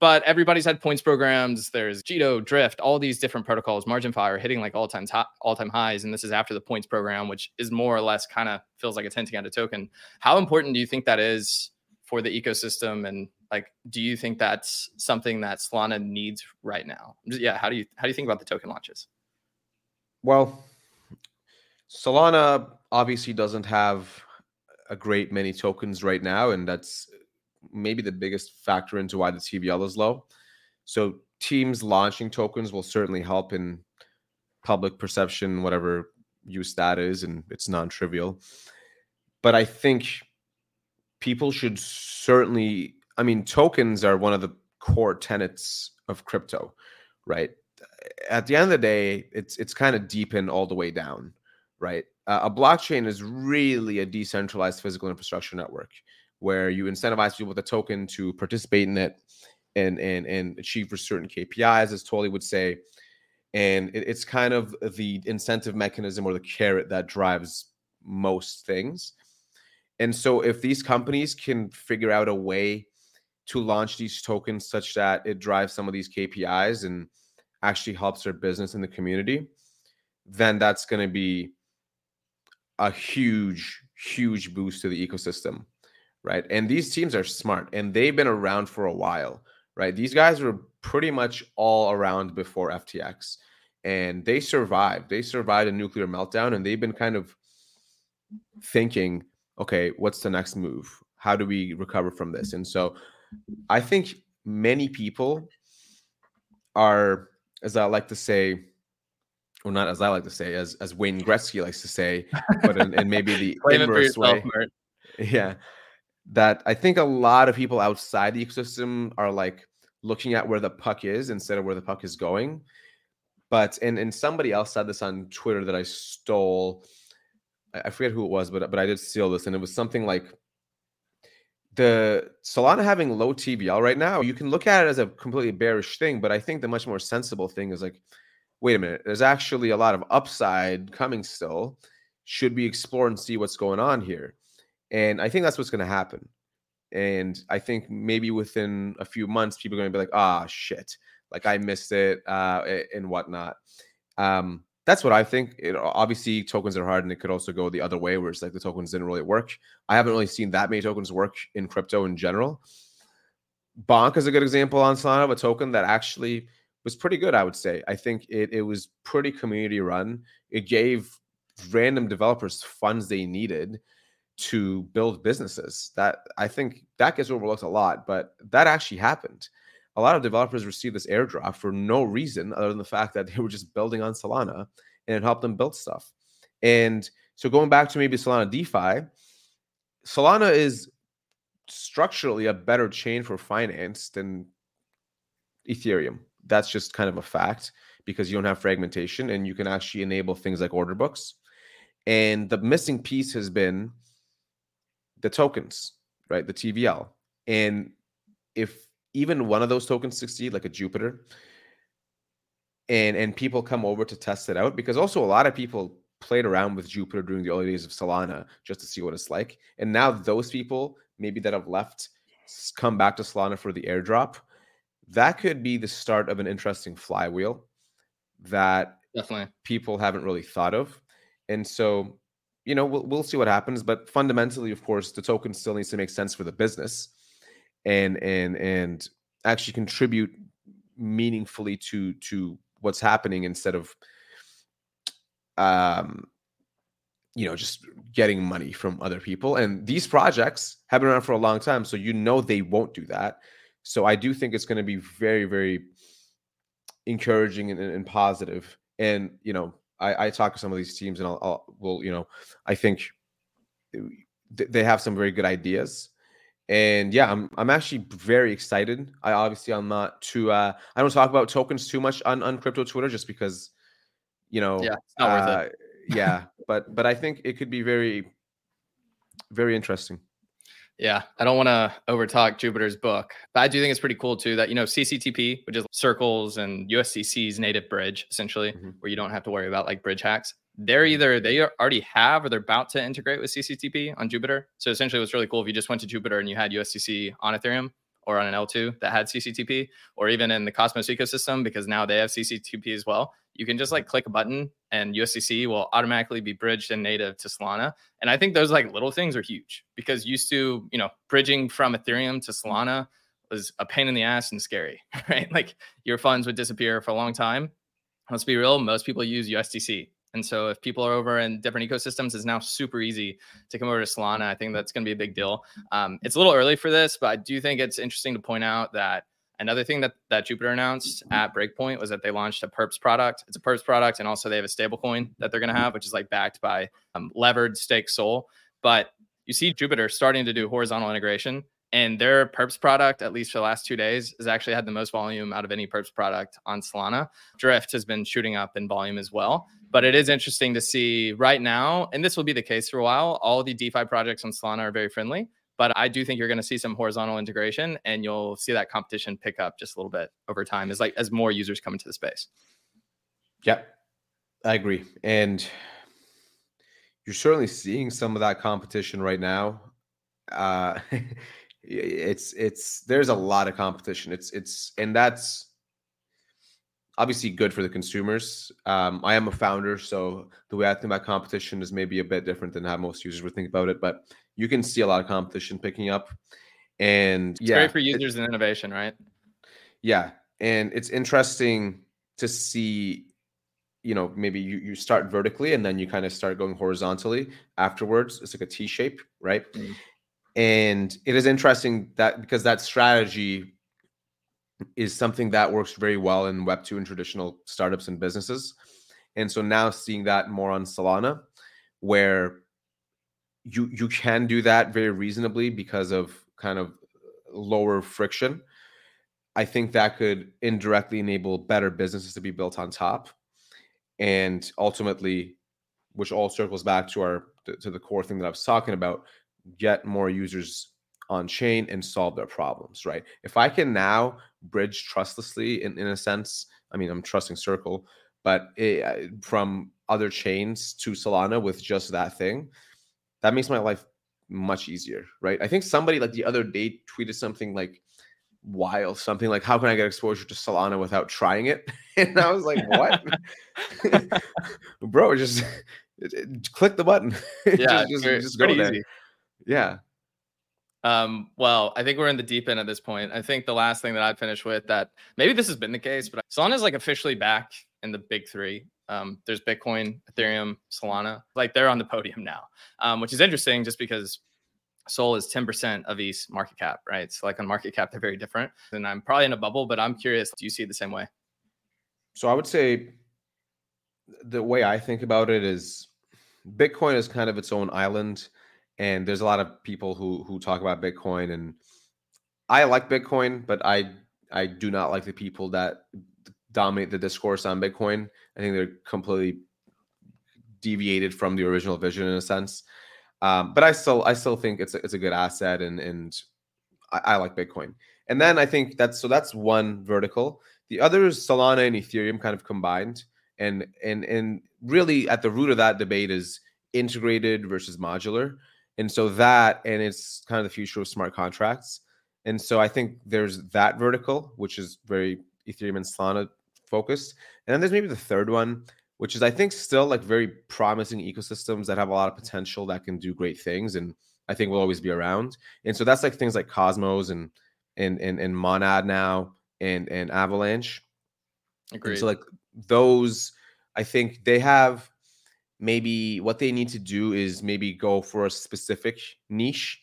But everybody's had points programs. There's Jito, Drift, all these different protocols. MarginFi hitting like all time top, all time highs, and this is after the points program, which is more or less kind of feels like it's hinting at a token. How important do you think that is for the ecosystem? And like, do you think that's something that Solana needs right now? Yeah. How do you how do you think about the token launches? Well, Solana obviously doesn't have a great many tokens right now, and that's maybe the biggest factor into why the TVL is low. So teams launching tokens will certainly help in public perception, whatever use that is, and it's non-trivial. But I think people should certainly, I mean, tokens are one of the core tenets of crypto, right? At the end of the day, it's it's kind of deep all the way down, right? Uh, a blockchain is really a decentralized physical infrastructure network where you incentivize people with a token to participate in it and and and achieve for certain KPIs, as Toly would say. And it, it's kind of the incentive mechanism or the carrot that drives most things. And so, if these companies can figure out a way to launch these tokens such that it drives some of these KPIs and actually helps their business in the community, then that's going to be a huge, huge boost to the ecosystem, right? And these teams are smart and they've been around for a while, right? These guys were pretty much all around before FTX and they survived. They survived a nuclear meltdown and they've been kind of thinking, okay, what's the next move? How do we recover from this? And so I think many people are, as I like to say, or not as I like to say, as as Wayne Gretzky likes to say, but in, in maybe the Claim it for inverse yourself, way. Yeah. That I think a lot of people outside the ecosystem are like looking at where the puck is instead of where the puck is going. But and and somebody else said this on Twitter that I stole. I I forget who it was, but but I did steal this, and it was something like the Solana having low TVL right now. You can look at it as a completely bearish thing, but I think the much more sensible thing is like, wait a minute, there's actually a lot of upside coming still. Should we explore and see what's going on here? And I think that's what's going to happen. And I think maybe within a few months, people are going to be like, ah, shit, like I missed it uh, and whatnot. Um, that's what I think. It, obviously, tokens are hard, and it could also go the other way, where it's like the tokens didn't really work. I haven't really seen that many tokens work in crypto in general. Bonk is a good example on Solana of a token that actually was pretty good. I would say. I think it it was pretty community run. It gave random developers funds they needed to build businesses. That I think that gets overlooked a lot, but that actually happened. A lot of developers received this airdrop for no reason other than the fact that they were just building on Solana and it helped them build stuff. And so going back to maybe Solana DeFi, Solana is structurally a better chain for finance than Ethereum. That's just kind of a fact because you don't have fragmentation and you can actually enable things like order books. And the missing piece has been the tokens, right? The TVL. And if even one of those tokens succeed, like a Jupiter, and and people come over to test it out, because also a lot of people played around with Jupiter during the early days of Solana just to see what it's like. And now those people, maybe that have left, come back to Solana for the airdrop. That could be the start of an interesting flywheel that Definitely. people haven't really thought of. And so, you know, we'll we'll see what happens. But fundamentally, of course, the token still needs to make sense for the business and and and actually contribute meaningfully to to what's happening instead of um you know, just getting money from other people. And these projects have been around for a long time, so you know they won't do that. So I do think it's going to be very, very encouraging and, and positive. And you know, I, I talk to some of these teams, and I'll, I'll well, you know, I think they have some very good ideas. And yeah, I'm I'm actually very excited. I obviously I'm not too uh I don't talk about tokens too much on, on crypto Twitter just because you know yeah, it's not uh, worth it. yeah, but but I think it could be very very interesting. Yeah, I don't want to overtalk Jupiter's book, but I do think it's pretty cool too that you know CCTP, which is Circles and USDC's native bridge, essentially, mm-hmm. where you don't have to worry about like bridge hacks. They're mm-hmm. either they already have or they're about to integrate with CCTP on Jupiter. So essentially, what's really cool if you just went to Jupiter and you had USDC on Ethereum or on an L2 that had CCTP, or even in the Cosmos ecosystem because now they have CCTP as well you can just like click a button and USDC will automatically be bridged and native to Solana. And I think those like little things are huge because used to, you know, bridging from Ethereum to Solana was a pain in the ass and scary, right? Like your funds would disappear for a long time. Let's be real, most people use USDC. And so if people are over in different ecosystems, it's now super easy to come over to Solana. I think that's going to be a big deal. Um, it's a little early for this, but I do think it's interesting to point out that Another thing that, that Jupiter announced at Breakpoint was that they launched a Perps product. It's a Perps product, and also they have a stablecoin that they're going to have, which is like backed by um, levered stake SOL. But you see Jupiter starting to do horizontal integration, and their Perps product, at least for the last two days, has actually had the most volume out of any Perps product on Solana. Drift has been shooting up in volume as well. But it is interesting to see right now, and this will be the case for a while. All the DeFi projects on Solana are very friendly. But I do think you're going to see some horizontal integration and you'll see that competition pick up just a little bit over time as like as more users come into the space. Yep. I agree. And you're certainly seeing some of that competition right now. Uh it's it's there's a lot of competition. It's it's and that's obviously good for the consumers. Um, I am a founder, so the way I think about competition is maybe a bit different than how most users would think about it. But you can see a lot of competition picking up. And it's yeah, great for users and innovation, right? Yeah. And it's interesting to see, you know, maybe you, you start vertically and then you kind of start going horizontally afterwards. It's like a T shape, right? Mm-hmm. And it is interesting that because that strategy is something that works very well in Web2 and traditional startups and businesses. And so now seeing that more on Solana, where you you can do that very reasonably because of kind of lower friction. I think that could indirectly enable better businesses to be built on top, and ultimately, which all circles back to our to the core thing that I was talking about, get more users on chain and solve their problems. Right? If I can now bridge trustlessly, in in a sense, I mean, I'm trusting Circle, but it, from other chains to Solana with just that thing, that makes my life much easier, right? I think somebody like the other day tweeted something like wild, something like, "How can I get exposure to Solana without trying it?" And I was like, "What, bro? Just click the button. Yeah, just, just, just go there. Easy. Yeah." Um, well, I think we're in the deep end at this point. I think the last thing that I'd finish with that maybe this has been the case, but Solana is like officially back in the big three. Um, there's Bitcoin, Ethereum, Solana, like they're on the podium now, um, which is interesting just because Sol is 10% of ETH market cap, right? So like on market cap, they're very different. And I'm probably in a bubble, but I'm curious, do you see it the same way? So I would say the way I think about it is Bitcoin is kind of its own island. And there's a lot of people who who talk about Bitcoin and I like Bitcoin, but I I do not like the people that dominate the discourse on Bitcoin. I think they're completely deviated from the original vision in a sense. Um, but I still I still think it's a, it's a good asset and and I, I, like Bitcoin. And then I think that's so that's one vertical. The other is Solana and Ethereum kind of combined. And and and really at the root of that debate is integrated versus modular. And so that and it's kind of the future of smart contracts. And so I think there's that vertical, which is very Ethereum and Solana focused. And then there's maybe the third one, which is I think still like very promising ecosystems that have a lot of potential that can do great things and I think will always be around. And so that's like things like Cosmos and and and, and Monad now and and Avalanche. Agreed. And so like those, I think they have maybe what they need to do is maybe go for a specific niche,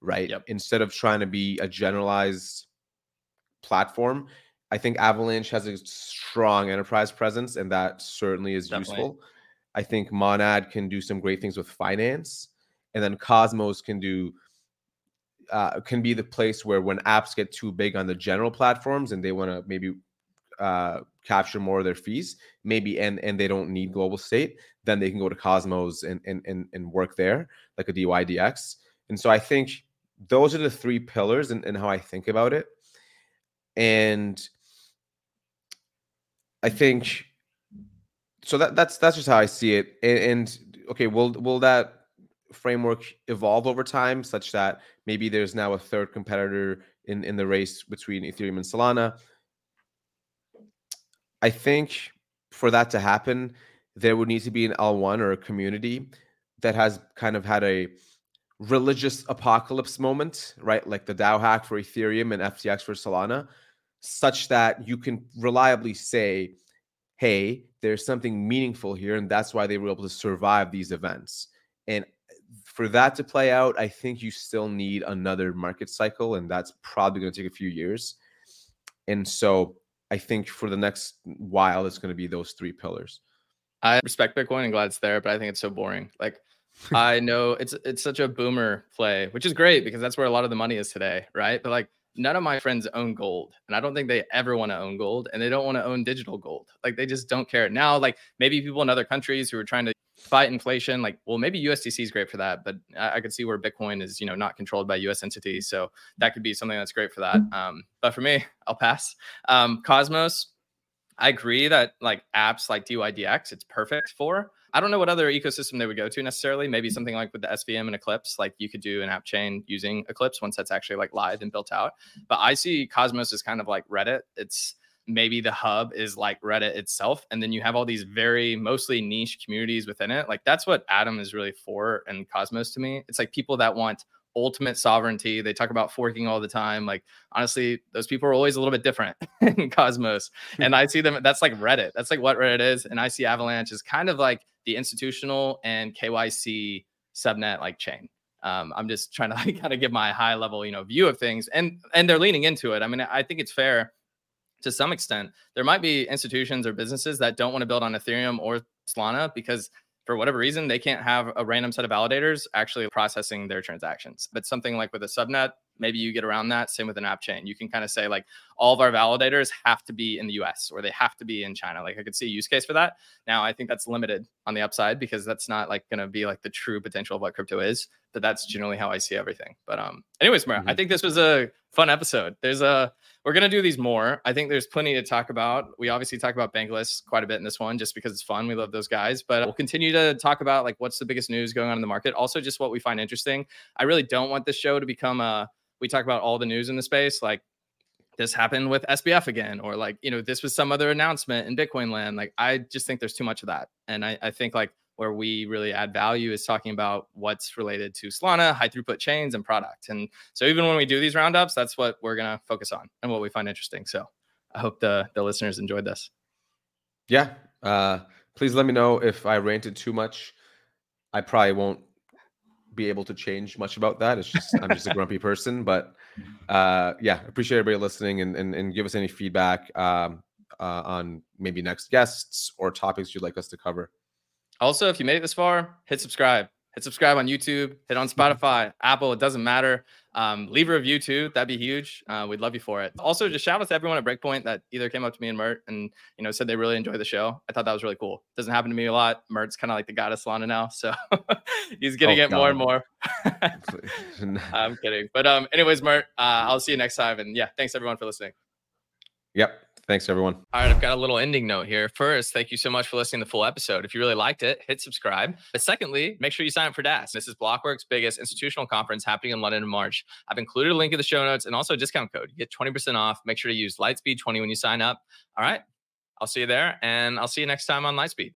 right? Yep. Instead of trying to be a generalized platform. I think Avalanche has a strong enterprise presence, and that certainly is Definitely. useful. I think Monad can do some great things with finance, and then Cosmos can do uh, can be the place where when apps get too big on the general platforms and they want to maybe uh, capture more of their fees, maybe and and they don't need global state, then they can go to Cosmos and and and, and work there like a DYDX. And so I think those are the three pillars and, and how I think about it. And I think so that that's that's just how I see it. And, and okay, will will that framework evolve over time such that maybe there's now a third competitor in in the race between Ethereum and Solana? I think for that to happen, there would need to be an L1 or a community that has kind of had a religious apocalypse moment, right? Like the DAO hack for Ethereum and FTX for Solana, such that you can reliably say, hey, there's something meaningful here. And that's why they were able to survive these events. And uh, for that to play out, I think you still need another market cycle. And that's probably going to take a few years. And so I think for the next while, it's going to be those three pillars. I respect Bitcoin and glad it's there, but I think it's so boring. Like I know it's it's such a boomer play, which is great because that's where a lot of the money is today, right? But like none of my friends own gold, and I don't think they ever want to own gold, and they don't want to own digital gold. Like they just don't care. Now, like maybe people in other countries who are trying to fight inflation, like well, maybe USDC is great for that, but I, I could see where Bitcoin is, you know, not controlled by U.S. entities, so that could be something that's great for that. Um, but for me, I'll pass. Um, Cosmos, I agree that like apps like DYDX, it's perfect for. I don't know what other ecosystem they would go to necessarily. Maybe something like with the SVM and Eclipse, like you could do an app chain using Eclipse once that's actually like live and built out. But I see Cosmos as kind of like Reddit. It's maybe the hub is like Reddit itself. And then you have all these very mostly niche communities within it. Like that's what Atom is really for and Cosmos to me. It's like people that want ultimate sovereignty. They talk about forking all the time. Like honestly, those people are always a little bit different in Cosmos. Hmm. and I see them. That's like Reddit. That's like what Reddit is. And I see Avalanche is kind of like the institutional and KYC subnet like chain. Um, I'm just trying to like kind of give my high level, you know, view of things, and and they're leaning into it. I mean, I think it's fair to some extent. There might be institutions or businesses that don't want to build on Ethereum or Solana because for whatever reason, they can't have a random set of validators actually processing their transactions. But something like with a subnet, maybe you get around that. Same with an app chain. You can kind of say, like, all of our validators have to be in the US or they have to be in China. Like, I could see a use case for that. Now, I think that's limited on the upside because that's not like going to be like the true potential of what crypto is. But that's generally how I see everything. But, um, anyways, Mar, mm-hmm. I think this was a fun episode. There's a, we're going to do these more. I think there's plenty to talk about. We obviously talk about Bankless quite a bit in this one just because it's fun. We love those guys, but we'll continue to talk about like what's the biggest news going on in the market. Also, just what we find interesting. I really don't want this show to become a, we talk about all the news in the space. Like this happened with SBF again, or like, you know, this was some other announcement in Bitcoin land. Like, I just think there's too much of that. And I, I think like where we really add value is talking about what's related to Solana, high throughput chains, and product. And so even when we do these roundups, that's what we're gonna focus on and what we find interesting. So I hope the the listeners enjoyed this. Yeah. Uh, please let me know if I ranted too much. I probably won't be able to change much about that. It's just I'm just a grumpy person, but uh, yeah, appreciate everybody listening and, and and give us any feedback um, uh, on maybe next guests or topics you'd like us to cover. Also, if you made it this far, hit subscribe. Hit subscribe on YouTube, hit on mm-hmm. Spotify, Apple, it doesn't matter. Um, leave a review too. That'd be huge. Uh, we'd love you for it. Also, just shout out to everyone at Breakpoint that either came up to me and Mert and you know said they really enjoy the show. I thought that was really cool. Doesn't happen to me a lot. Mert's kind of like the god of Solana now, so he's getting oh, it God. more and more. I'm kidding, but um, anyways, Mert, uh, I'll see you next time. And yeah, thanks everyone for listening. Yep. Thanks, everyone. All right, I've got a little ending note here. First, thank you so much for listening to the full episode. If you really liked it, hit subscribe. But secondly, make sure you sign up for DAS. This is Blockworks' biggest institutional conference happening in London in March. I've included a link in the show notes and also a discount code. You get 20% off. Make sure to use Lightspeed20 when you sign up. All right, I'll see you there, and I'll see you next time on Lightspeed.